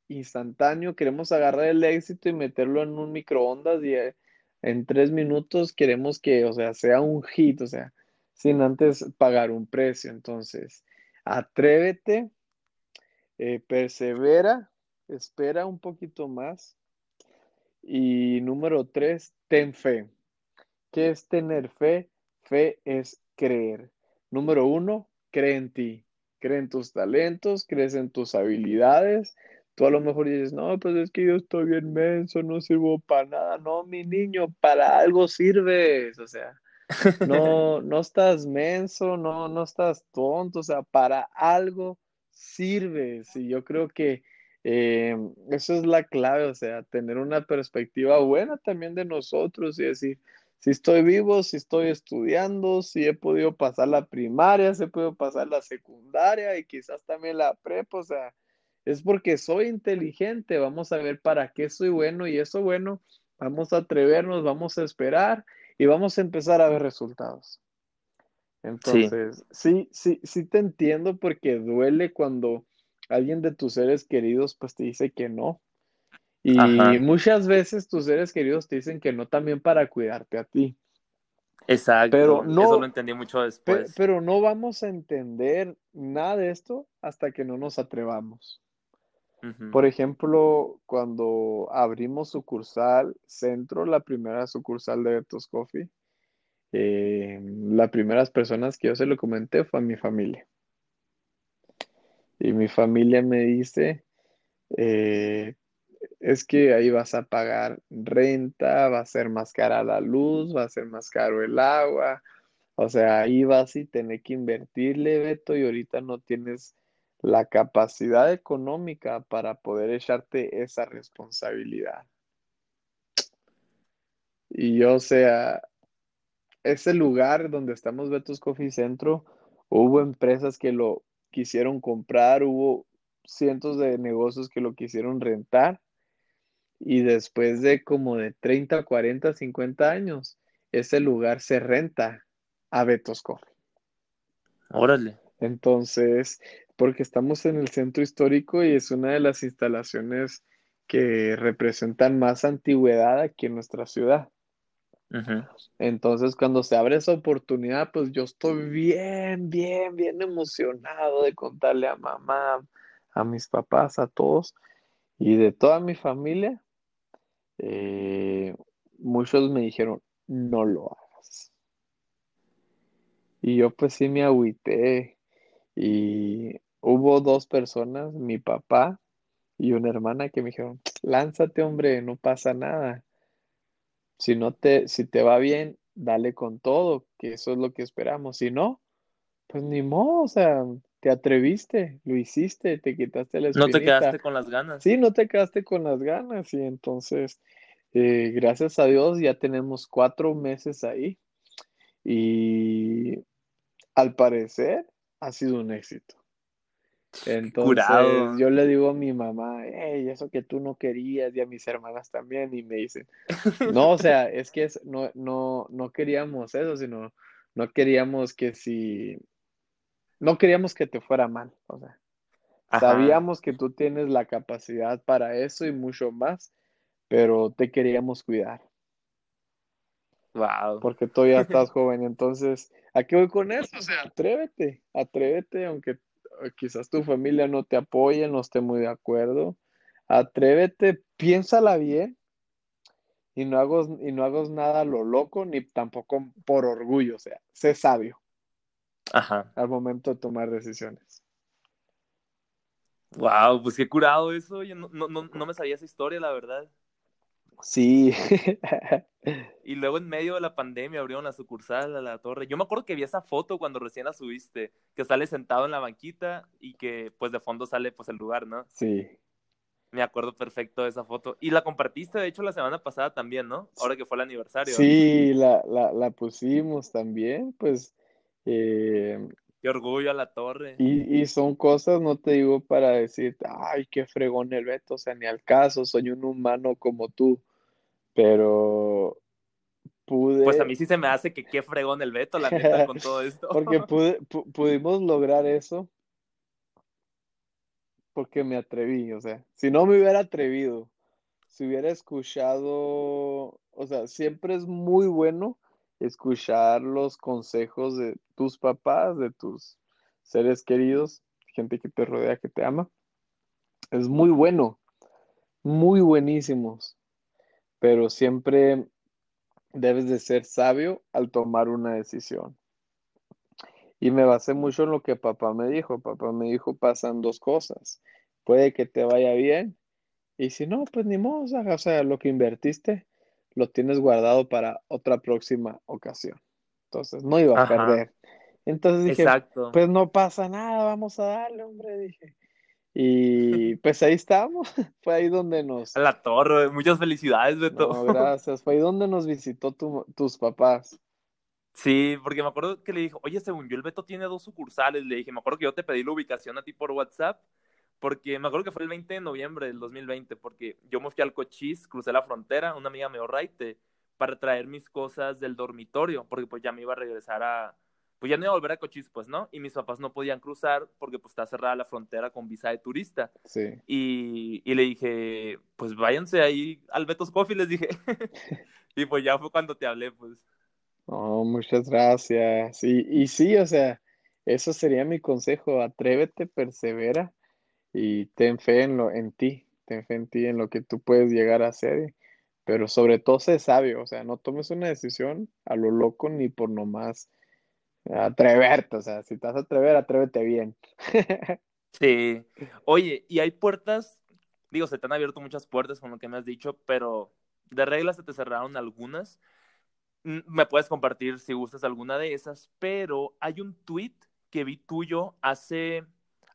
instantáneo, queremos agarrar el éxito y meterlo en un microondas y eh, en tres minutos queremos que, o sea, sea un hit, o sea, sin antes pagar un precio. Entonces, atrévete, eh, persevera, espera un poquito más. Y número tres, ten fe. ¿Qué es tener fe? Fe es creer. Número uno, cree en ti. Cree en tus talentos, crees en tus habilidades. Tú a lo mejor dices, no, pues es que yo estoy bien menso, no sirvo para nada. No, mi niño, para algo sirves. O sea, no, no estás menso, no, no estás tonto. O sea, para algo sirves. Y yo creo que eh, eso es la clave, o sea, tener una perspectiva buena también de nosotros y decir, si estoy vivo, si estoy estudiando, si he podido pasar la primaria, si he podido pasar la secundaria y quizás también la prepa, o sea, es porque soy inteligente, vamos a ver para qué soy bueno y eso bueno, vamos a atrevernos, vamos a esperar y vamos a empezar a ver resultados. Entonces, sí, sí, sí, te entiendo porque duele cuando alguien de tus seres queridos pues te dice que no. Y muchas veces tus seres queridos te dicen que no también para cuidarte a ti. Exacto, pero no, eso lo entendí mucho después. Pero, no vamos a entender nada de esto hasta que no nos atrevamos. Por ejemplo, cuando abrimos sucursal centro, la primera sucursal de Betos Coffee, eh, las primeras personas que yo se lo comenté fue a mi familia. Y mi familia me dice, eh, es que ahí vas a pagar renta, va a ser más cara la luz, va a ser más caro el agua. O sea, ahí vas y tenés que invertirle, Beto, y ahorita no tienes la capacidad económica para poder echarte esa responsabilidad. Y yo, o sea, ese lugar donde estamos, Betos Coffee Centro, hubo empresas que lo quisieron comprar, hubo cientos de negocios que lo quisieron rentar y después de como de 30, 40, 50 años, ese lugar se renta a Betos Coffee. Órale. Entonces, porque estamos en el centro histórico y es una de las instalaciones que representan más antigüedad aquí en nuestra ciudad. Entonces, cuando se abre esa oportunidad, pues yo estoy bien, bien, bien emocionado de contarle a mamá, a mis papás, a todos y de toda mi familia eh, muchos me dijeron, no lo hagas. Y yo pues sí me agüité. Y hubo dos personas, mi papá y una hermana, que me dijeron, lánzate hombre, no pasa nada. Si no te, si te va bien, dale con todo, que eso es lo que esperamos. Si no, pues ni modo, o sea, te atreviste, lo hiciste, te quitaste la espinita. No te quedaste con las ganas. Sí, no te quedaste con las ganas y entonces, eh, gracias a Dios ya tenemos cuatro meses ahí y al parecer ha sido un éxito. Entonces yo le digo a mi mamá, hey, eso que tú no querías y a mis hermanas también y me dicen, no, o sea, es que no, no, no queríamos eso, sino no queríamos que si no queríamos que te fuera mal, o sea, sabíamos que tú tienes la capacidad para eso y mucho más, pero te queríamos cuidar. Wow. Porque todavía estás joven, entonces, ¿a qué voy con eso? O sea, atrévete, atrévete, aunque quizás tu familia no te apoye, no esté muy de acuerdo. Atrévete, piénsala bien y no hagas, y no hagas nada a lo loco ni tampoco por orgullo, o sea, sé sabio Ajá. al momento de tomar decisiones. Wow, pues qué curado eso. Yo no, no, no, me sabía esa historia, la verdad. Sí. Y luego en medio de la pandemia abrieron la sucursal a la torre. Yo me acuerdo que vi esa foto cuando recién la subiste, que sale sentado en la banquita y que pues de fondo sale pues el lugar, ¿no? Sí. Me acuerdo perfecto de esa foto. Y la compartiste, de hecho, la semana pasada también, ¿no? Ahora que fue el aniversario. Sí, la, la, la pusimos también, pues. Eh, Qué orgullo a la torre. y, y son cosas, no te digo para decir, ay, qué fregón el Beto, o sea, ni al caso, soy un humano como tú, pero pude, Pues a mí sí se me hace que qué fregón el Beto, la neta, con todo esto. porque pude, pu- pudimos lograr eso porque me atreví, o sea, si no me hubiera atrevido, si hubiera escuchado, o sea, siempre es muy bueno escuchar los consejos de tus papás, de tus seres queridos, gente que te rodea, que te ama. Es muy bueno, muy buenísimos, pero siempre debes de ser sabio al tomar una decisión. Y me basé mucho en lo que papá me dijo. Papá me dijo, pasan dos cosas. Puede que te vaya bien y si no, pues ni modo. O sea, lo que invertiste lo tienes guardado para otra próxima ocasión. Entonces, no iba a Ajá. perder. Entonces dije, Exacto. pues no pasa nada, vamos a darle, hombre, dije. Y pues ahí estamos. Fue ahí donde nos... A la torre, muchas felicidades, Beto. No, gracias. Fue ahí donde nos visitó tu- tus papás. Sí, porque me acuerdo que le dijo, oye, según yo, el Beto tiene dos sucursales. Le dije, me acuerdo que yo te pedí la ubicación a ti por WhatsApp, porque me acuerdo que fue el 20 de noviembre del 2020, porque yo me fui al Cochís, crucé la frontera, una amiga me dio raite, para traer mis cosas del dormitorio, porque pues ya me iba a regresar a, pues ya no iba a volver a Cochís, pues, ¿no? Y mis papás no podían cruzar porque pues está cerrada la frontera con visa de turista. Sí. Y, y le dije, pues váyanse ahí al Beto's Coffee, les dije. y pues ya fue cuando te hablé, pues. No, muchas gracias. Y, y sí, o sea, eso sería mi consejo. Atrévete, persevera y ten fe en lo, en ti. Ten fe en ti, en lo que tú puedes llegar a hacer. Pero sobre todo sé sabio, o sea, no tomes una decisión a lo loco ni por nomás atreverte. O sea, si te vas a atrever, atrévete bien. Sí. Oye, y hay puertas, digo, se te han abierto muchas puertas con lo que me has dicho, pero de reglas se te cerraron algunas. Mm, Me puedes compartir si gustas alguna de esas, pero hay un tweet que vi tuyo hace,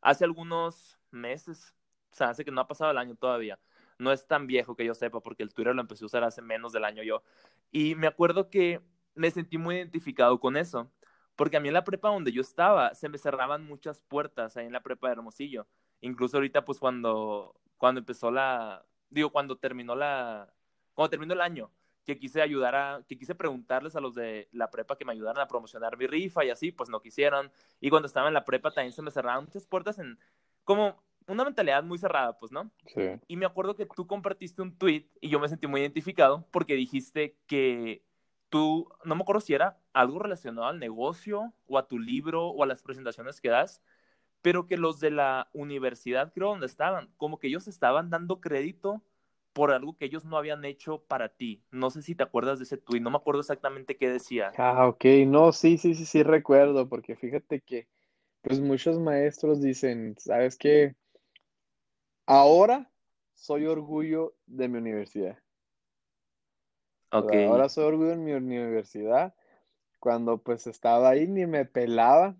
hace algunos meses, o sea, hace que no ha pasado el año todavía. No es tan viejo que yo sepa, porque el Twitter lo empecé a usar hace menos del año yo. Y me acuerdo que me sentí muy identificado con eso, porque a mí en la prepa donde yo estaba se me cerraban muchas puertas ahí en la prepa de Hermosillo. Incluso ahorita, pues cuando, cuando empezó la, digo, cuando terminó la, cuando terminó el año, que quise ayudar a, que quise preguntarles a los de la prepa que me ayudaran a promocionar mi rifa y así, pues no quisieron. Y cuando estaba en la prepa también se me cerraban muchas puertas en, como una mentalidad muy cerrada, pues, ¿no? Sí. Y me acuerdo que tú compartiste un tweet y yo me sentí muy identificado porque dijiste que tú, no me acuerdo si era algo relacionado al negocio o a tu libro o a las presentaciones que das, pero que los de la universidad, creo, donde estaban, como que ellos estaban dando crédito por algo que ellos no habían hecho para ti. No sé si te acuerdas de ese tweet, no me acuerdo exactamente qué decía. Ah, ok. No, sí, sí, sí, sí recuerdo, porque fíjate que, pues muchos maestros dicen, ¿sabes qué? Ahora soy orgullo de mi universidad. Ahora soy orgullo en mi universidad. Cuando pues estaba ahí ni me pelaban,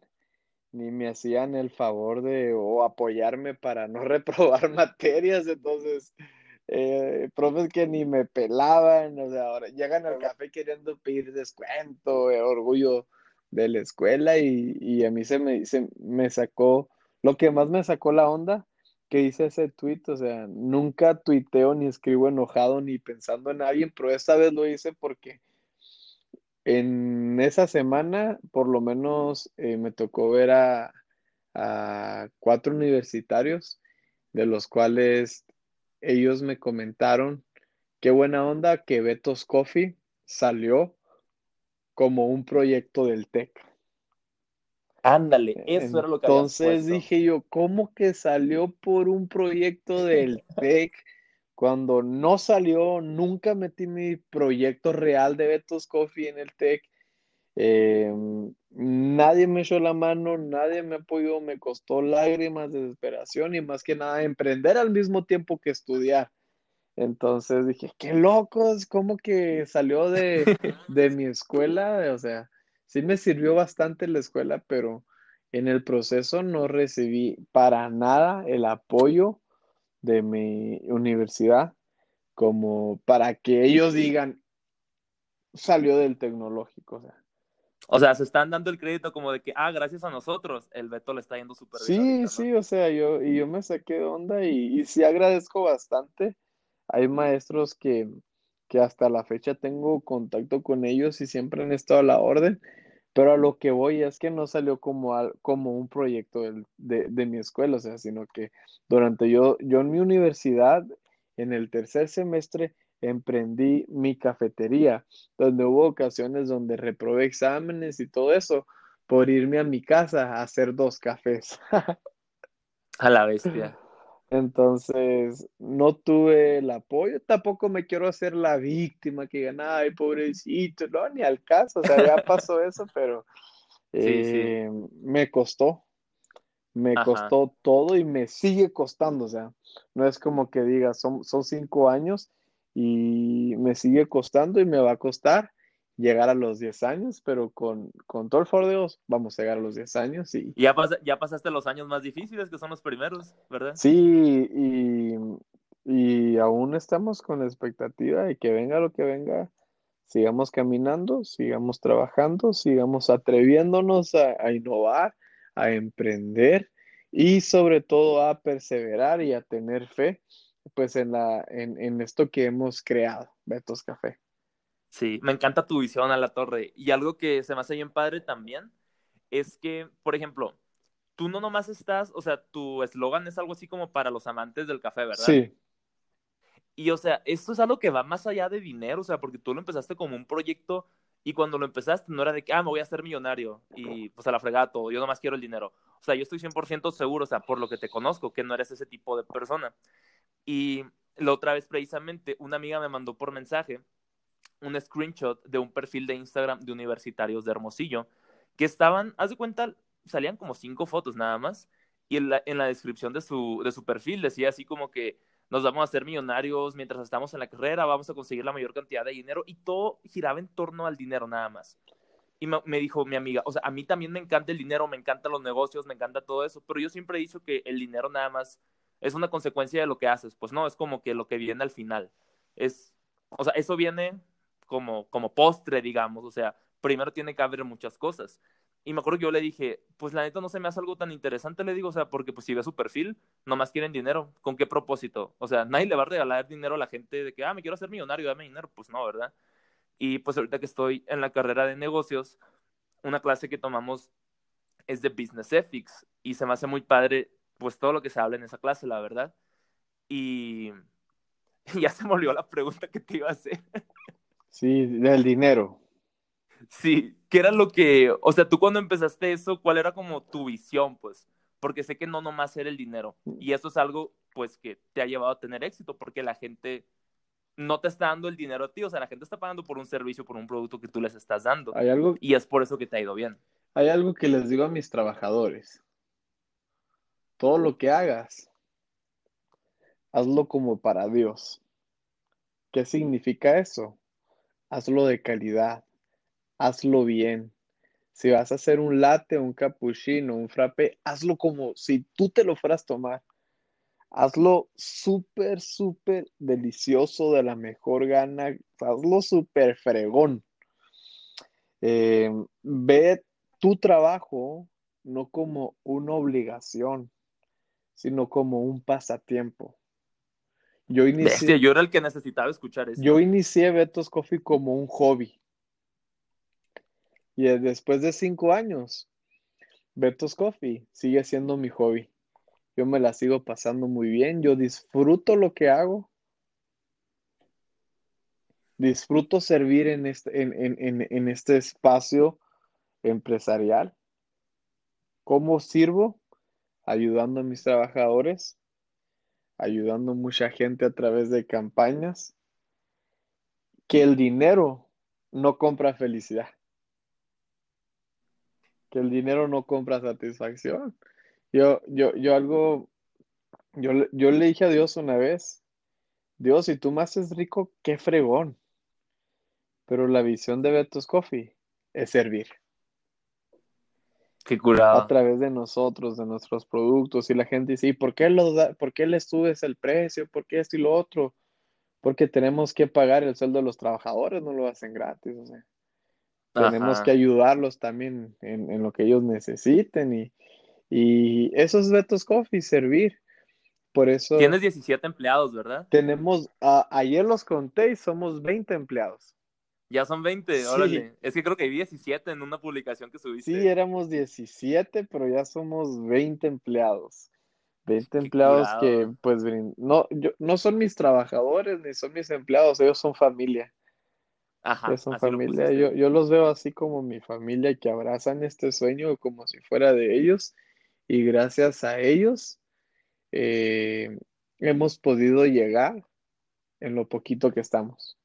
ni me hacían el favor de o apoyarme para no reprobar materias. Entonces, eh, profes que ni me pelaban, o sea, ahora llegan al café queriendo pedir descuento, eh, orgullo de la escuela y, y a mí se me, se me sacó, lo que más me sacó la onda que hice ese tweet, o sea, nunca tuiteo ni escribo enojado ni pensando en alguien, pero esta vez lo hice porque en esa semana por lo menos eh, me tocó ver a, a cuatro universitarios, de los cuales ellos me comentaron qué buena onda que Beto's Coffee salió como un proyecto del TEC. Ándale, eso era lo que Entonces dije yo, ¿cómo que salió por un proyecto del TEC? Cuando no salió, nunca metí mi proyecto real de Betos Coffee en el TEC. Em, nadie me echó la mano, nadie me apoyó, me costó lágrimas, desesperación y más que nada emprender al mismo tiempo que estudiar. Entonces dije, qué locos, ¿cómo que salió de, de mi escuela? O sea, sí me sirvió bastante la escuela, pero en el proceso no recibí para nada el apoyo de mi universidad como para que ellos digan, salió del tecnológico. O sea, o sea, se están dando el crédito como de que, ah, gracias a nosotros, el Beto le está yendo súper bien. Sí, sí, o sea, yo, y yo me saqué de onda y, y sí agradezco bastante. Hay maestros que, que hasta la fecha tengo contacto con ellos y siempre han estado a la orden, pero a lo que voy es que no salió como, como un proyecto de, de, mi escuela, o sea, sino que durante yo, yo en mi universidad, en el tercer semestre, emprendí mi cafetería, donde hubo ocasiones donde reprobé exámenes y todo eso por irme a mi casa a hacer dos cafés. a la bestia. Entonces, no tuve el apoyo, tampoco me quiero hacer la víctima que digan, ay, pobrecito, no, ni al caso, o sea, ya pasó eso, pero eh, me costó, me costó todo y me sigue costando, o sea, no es como que diga, son, son cinco años y me sigue costando y me va a costar llegar a los 10 años, pero con, con todo el foro vamos a llegar a los 10 años y... Ya, ya pasaste los años más difíciles, que son los primeros, ¿verdad? Sí, y, y aún estamos con la expectativa de que venga lo que venga, sigamos caminando, sigamos trabajando, sigamos atreviéndonos a, a innovar, a emprender y sobre todo a perseverar y a tener fe pues en, la, en, en esto que hemos creado, Betos Café. Sí, me encanta tu visión a la torre. Y algo que se me hace bien padre también es que, por ejemplo, tú no nomás estás, o sea, tu eslogan es algo así como para los amantes del café, ¿verdad? Sí. Y, o sea, esto es algo que va más allá de dinero, o sea, porque tú lo empezaste como un proyecto y cuando lo empezaste no era de que, ah, me voy a hacer millonario y pues a la fregada todo, yo nomás quiero el dinero. O sea, yo estoy 100% seguro, o sea, por lo que te conozco, que no eres ese tipo de persona. Y la otra vez precisamente una amiga me mandó por mensaje un screenshot de un perfil de Instagram de universitarios de Hermosillo que estaban, haz de cuenta, salían como cinco fotos nada más y en la, en la descripción de su, de su perfil decía así como que nos vamos a hacer millonarios mientras estamos en la carrera, vamos a conseguir la mayor cantidad de dinero y todo giraba en torno al dinero nada más. Y me, dijo mi amiga, o sea, a mí también me encanta el dinero, me encantan los negocios, me encanta todo eso, pero yo siempre he dicho que el dinero nada más es una consecuencia de lo que haces. Pues no, es como que lo que viene al final. Es, o sea, eso viene como, como postre, digamos. O sea, primero tiene que haber muchas cosas. Y me acuerdo que yo le dije, pues la neta no se me hace algo tan interesante, le digo, o sea, porque pues si ve su perfil, nomás quieren dinero. ¿Con qué propósito? O sea, nadie le va a regalar dinero a la gente de que, ah, me quiero hacer millonario, dame dinero. Pues no, ¿verdad? Y pues ahorita que estoy en la carrera de negocios, una clase que tomamos es de Business Ethics y se me hace muy padre pues todo lo que se habla en esa clase, la verdad. Y, ya se me olvidó la pregunta que te iba a hacer. Sí, del dinero. Sí, ¿qué era lo que, o sea, tú cuando empezaste eso, cuál era como tu visión, pues? Porque sé que no nomás era el dinero. Y eso es algo, pues, que te ha llevado a tener éxito, porque la gente no te está dando el dinero a ti, o sea, la gente está pagando por un servicio, por un producto que tú les estás dando. Hay algo... Y es por eso que te ha ido bien. Hay algo que les digo a mis trabajadores todo lo que hagas, hazlo como para Dios. ¿Qué significa eso? Hazlo de calidad, hazlo bien. Si vas a hacer un latte, un cappuccino, un frappe, hazlo como si tú te lo fueras a tomar. Hazlo súper, súper delicioso, de la mejor gana. Hazlo súper fregón. Eh, ve tu trabajo no como una obligación, sino como un pasatiempo. Yo inicié, yo era el que necesitaba escuchar eso. Yo inicié Betos Coffee como un hobby. Y después de cinco años, Betos Coffee sigue siendo mi hobby. Yo me la sigo pasando muy bien. Yo disfruto lo que hago. Disfruto servir en este, en este espacio empresarial. ¿Cómo sirvo? Ayudando a mis trabajadores, ayudando mucha gente a través de campañas, que el dinero no compra felicidad, que el dinero no compra satisfacción. Yo, yo, yo algo, yo, yo le dije a Dios una vez, Dios, si tú me haces rico, qué fregón. Pero la visión de Beto's Coffee es servir. Qué curado. A través de nosotros, de nuestros productos. Y la gente dice, ¿y por qué, lo da, por qué le subes el precio? ¿Por qué esto y lo otro? Porque tenemos que pagar el sueldo de los trabajadores, no lo hacen gratis. O sea, tenemos que ayudarlos también en, en lo que ellos necesiten. Y, y eso es Beto's Coffee, servir. Por eso Tienes 17 empleados, ¿verdad? tenemos, a- ayer los conté y somos 20 empleados. Ya son 20, Sí. órale. Es que creo que vi 17 en una publicación que subiste. Sí, éramos 17, pero ya somos 20 empleados. 20 Qué empleados que, pues, no, yo, no son mis trabajadores ni son mis empleados, ellos son familia. Ajá, Ellos son familia. Yo, yo los veo así como mi familia que abrazan este sueño como si fuera de ellos. Y gracias a ellos eh, hemos podido llegar en lo poquito que estamos.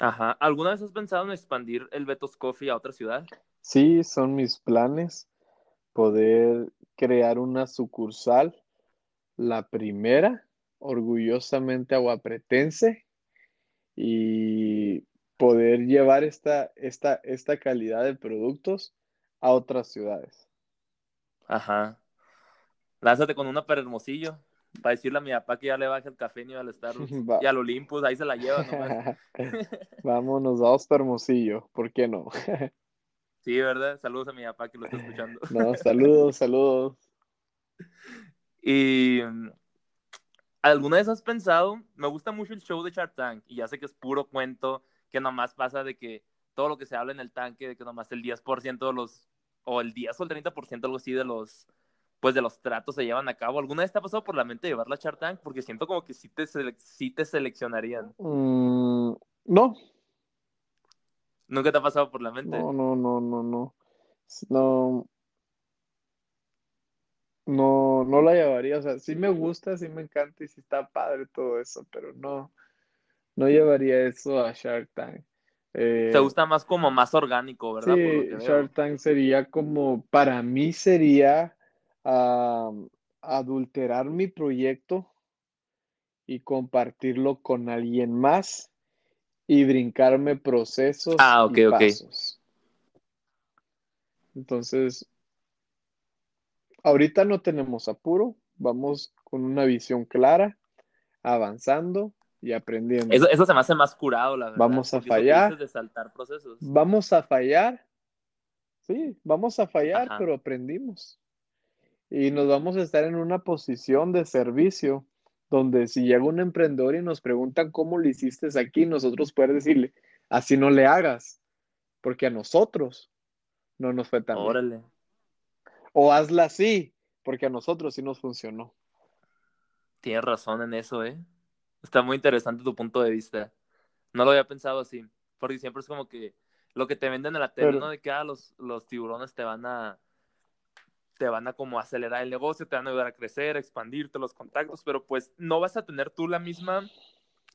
Ajá. ¿Alguna vez has pensado en expandir el Betos Coffee a otra ciudad? Sí, son mis planes poder crear una sucursal, la primera, orgullosamente aguapretense, y poder llevar esta, esta, esta calidad de productos a otras ciudades. Ajá. Lánzate con una para Hermosillo. Para decirle a mi papá que ya le baje el café ni al Starbucks. Va. Y al Olympus, ahí se la lleva nomás. Vámonos, vamos para Hermosillo, ¿por qué no? Sí, ¿verdad? Saludos a mi papá que lo está escuchando. No, saludos, saludos. Y ¿alguna vez has pensado? Me gusta mucho el show de Shark Tank y ya sé que es puro cuento, que nomás pasa de que todo lo que se habla en el tanque, de que nomás el 10% de los, o el 10 o el 30%, algo así, de los, pues de los tratos se llevan a cabo. ¿Alguna vez te ha pasado por la mente llevarla a Shark Tank? Porque siento como que sí te, sele- sí te seleccionarían. Mm, no, ¿Nunca te ha pasado por la mente? no, no, no, no, no. No, no, no la llevaría. O sea, sí me gusta, sí me encanta y sí está padre todo eso, pero no, no llevaría eso a Shark Tank. Eh, Te gusta más como más orgánico, ¿verdad? Sí. Shark Tank sería como, para mí sería ah, adulterar mi proyecto y compartirlo con alguien más y brincarme procesos Ah, y pasos. Entonces, ahorita no tenemos apuro, vamos con una visión clara, avanzando y aprendiendo. Eso, eso se me hace más curado, la verdad. Vamos a fallar. dices de saltar procesos. Vamos a fallar, sí, vamos a fallar, Ajá. pero aprendimos. Y nos vamos a estar en una posición de servicio donde si llega un emprendedor y nos preguntan cómo lo hiciste aquí, nosotros poder decirle, así no le hagas, porque a nosotros no nos fue tan bien. Órale. O hazla así, porque a nosotros sí nos funcionó. Tienes razón en eso, ¿eh? Está muy interesante tu punto de vista. No lo había pensado así, porque siempre es como que lo que te venden en la tele, Pero- ¿no? De que ah, los, los tiburones te van a te van a como acelerar el negocio, te van a ayudar a crecer, a expandirte los contactos, pero pues no vas a tener tú la misma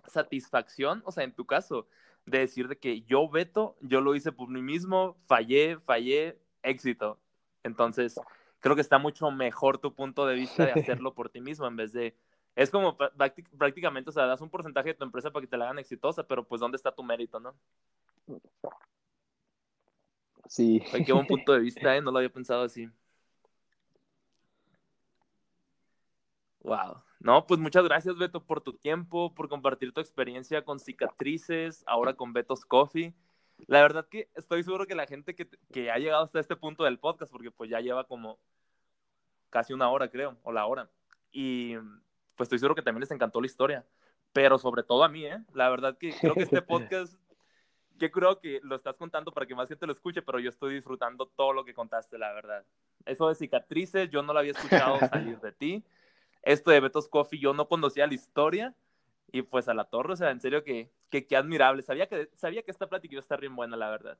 satisfacción, o sea, en tu caso, de decir de que yo veto, yo lo hice por mí mismo, fallé, fallé, éxito. Entonces, creo que está mucho mejor tu punto de vista de hacerlo por ti mismo en vez de es como prá- prácti- prácticamente, o sea, das un porcentaje de tu empresa para que te la hagan exitosa, pero pues ¿dónde está tu mérito, no? Sí. Oye, qué buen punto de vista, ¿eh? No lo había pensado así. Wow. No, pues muchas gracias, Beto, por tu tiempo, por compartir tu experiencia con cicatrices, ahora con Beto's Coffee. La verdad que estoy seguro que la gente que, que ha llegado hasta este punto del podcast, porque pues ya lleva como casi una hora, creo, o la hora. Y pues estoy seguro que también les encantó la historia. Pero sobre todo a mí, ¿eh? La verdad que creo que este podcast, que creo que lo estás contando para que más gente lo escuche, pero yo estoy disfrutando todo lo que contaste, la verdad. Eso de cicatrices, yo no lo había escuchado salir de ti. Esto de Beto's Coffee, yo no conocía la historia. Y pues a la torre, o sea, en serio que, que, que admirable. Sabía que, sabía que esta plática iba a estar bien buena, la verdad.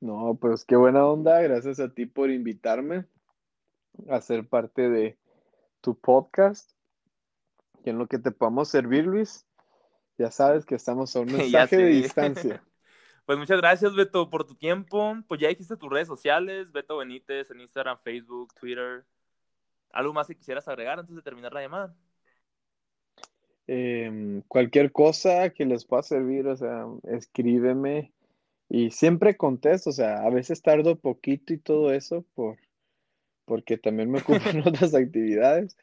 No, pues qué buena onda. Gracias a ti por invitarme a ser parte de tu podcast. Y en lo que te podamos servir, Luis, ya sabes que estamos a un mensaje de distancia. Pues muchas gracias, Beto, por tu tiempo. Pues ya dijiste tus redes sociales, Beto Benítez, en Instagram, Facebook, Twitter. ¿Algo más que quisieras agregar antes de terminar la llamada? Em, cualquier cosa que les pueda servir, o sea, escríbeme y siempre contesto, o sea, a veces tardo poquito y todo eso por, porque también me ocupo en otras actividades,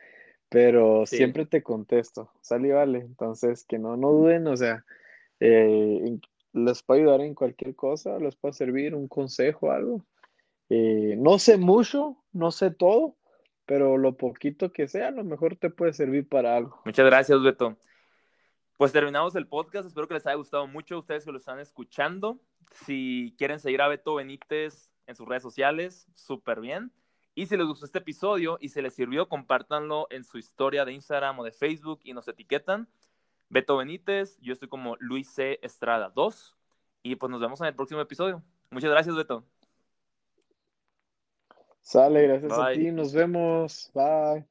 pero siempre te contesto, sale vale, entonces que no, no duden, o sea, eh, les puedo ayudar en cualquier cosa, les puedo servir un consejo, algo. Eh, no sé mucho, no sé todo, pero lo poquito que sea, a lo mejor te puede servir para algo. Muchas gracias, Beto. Pues terminamos el podcast. Espero que les haya gustado mucho a ustedes que lo están escuchando. Si quieren seguir a Beto Benítez en sus redes sociales, súper bien. Y si les gustó este episodio y se les sirvió, compártanlo en su historia de Instagram o de Facebook y nos etiquetan. Beto Benítez, yo estoy como Luis C. Estrada 2. Y pues nos vemos en el próximo episodio. Muchas gracias, Beto. Sale, gracias a ti. Nos vemos. Bye.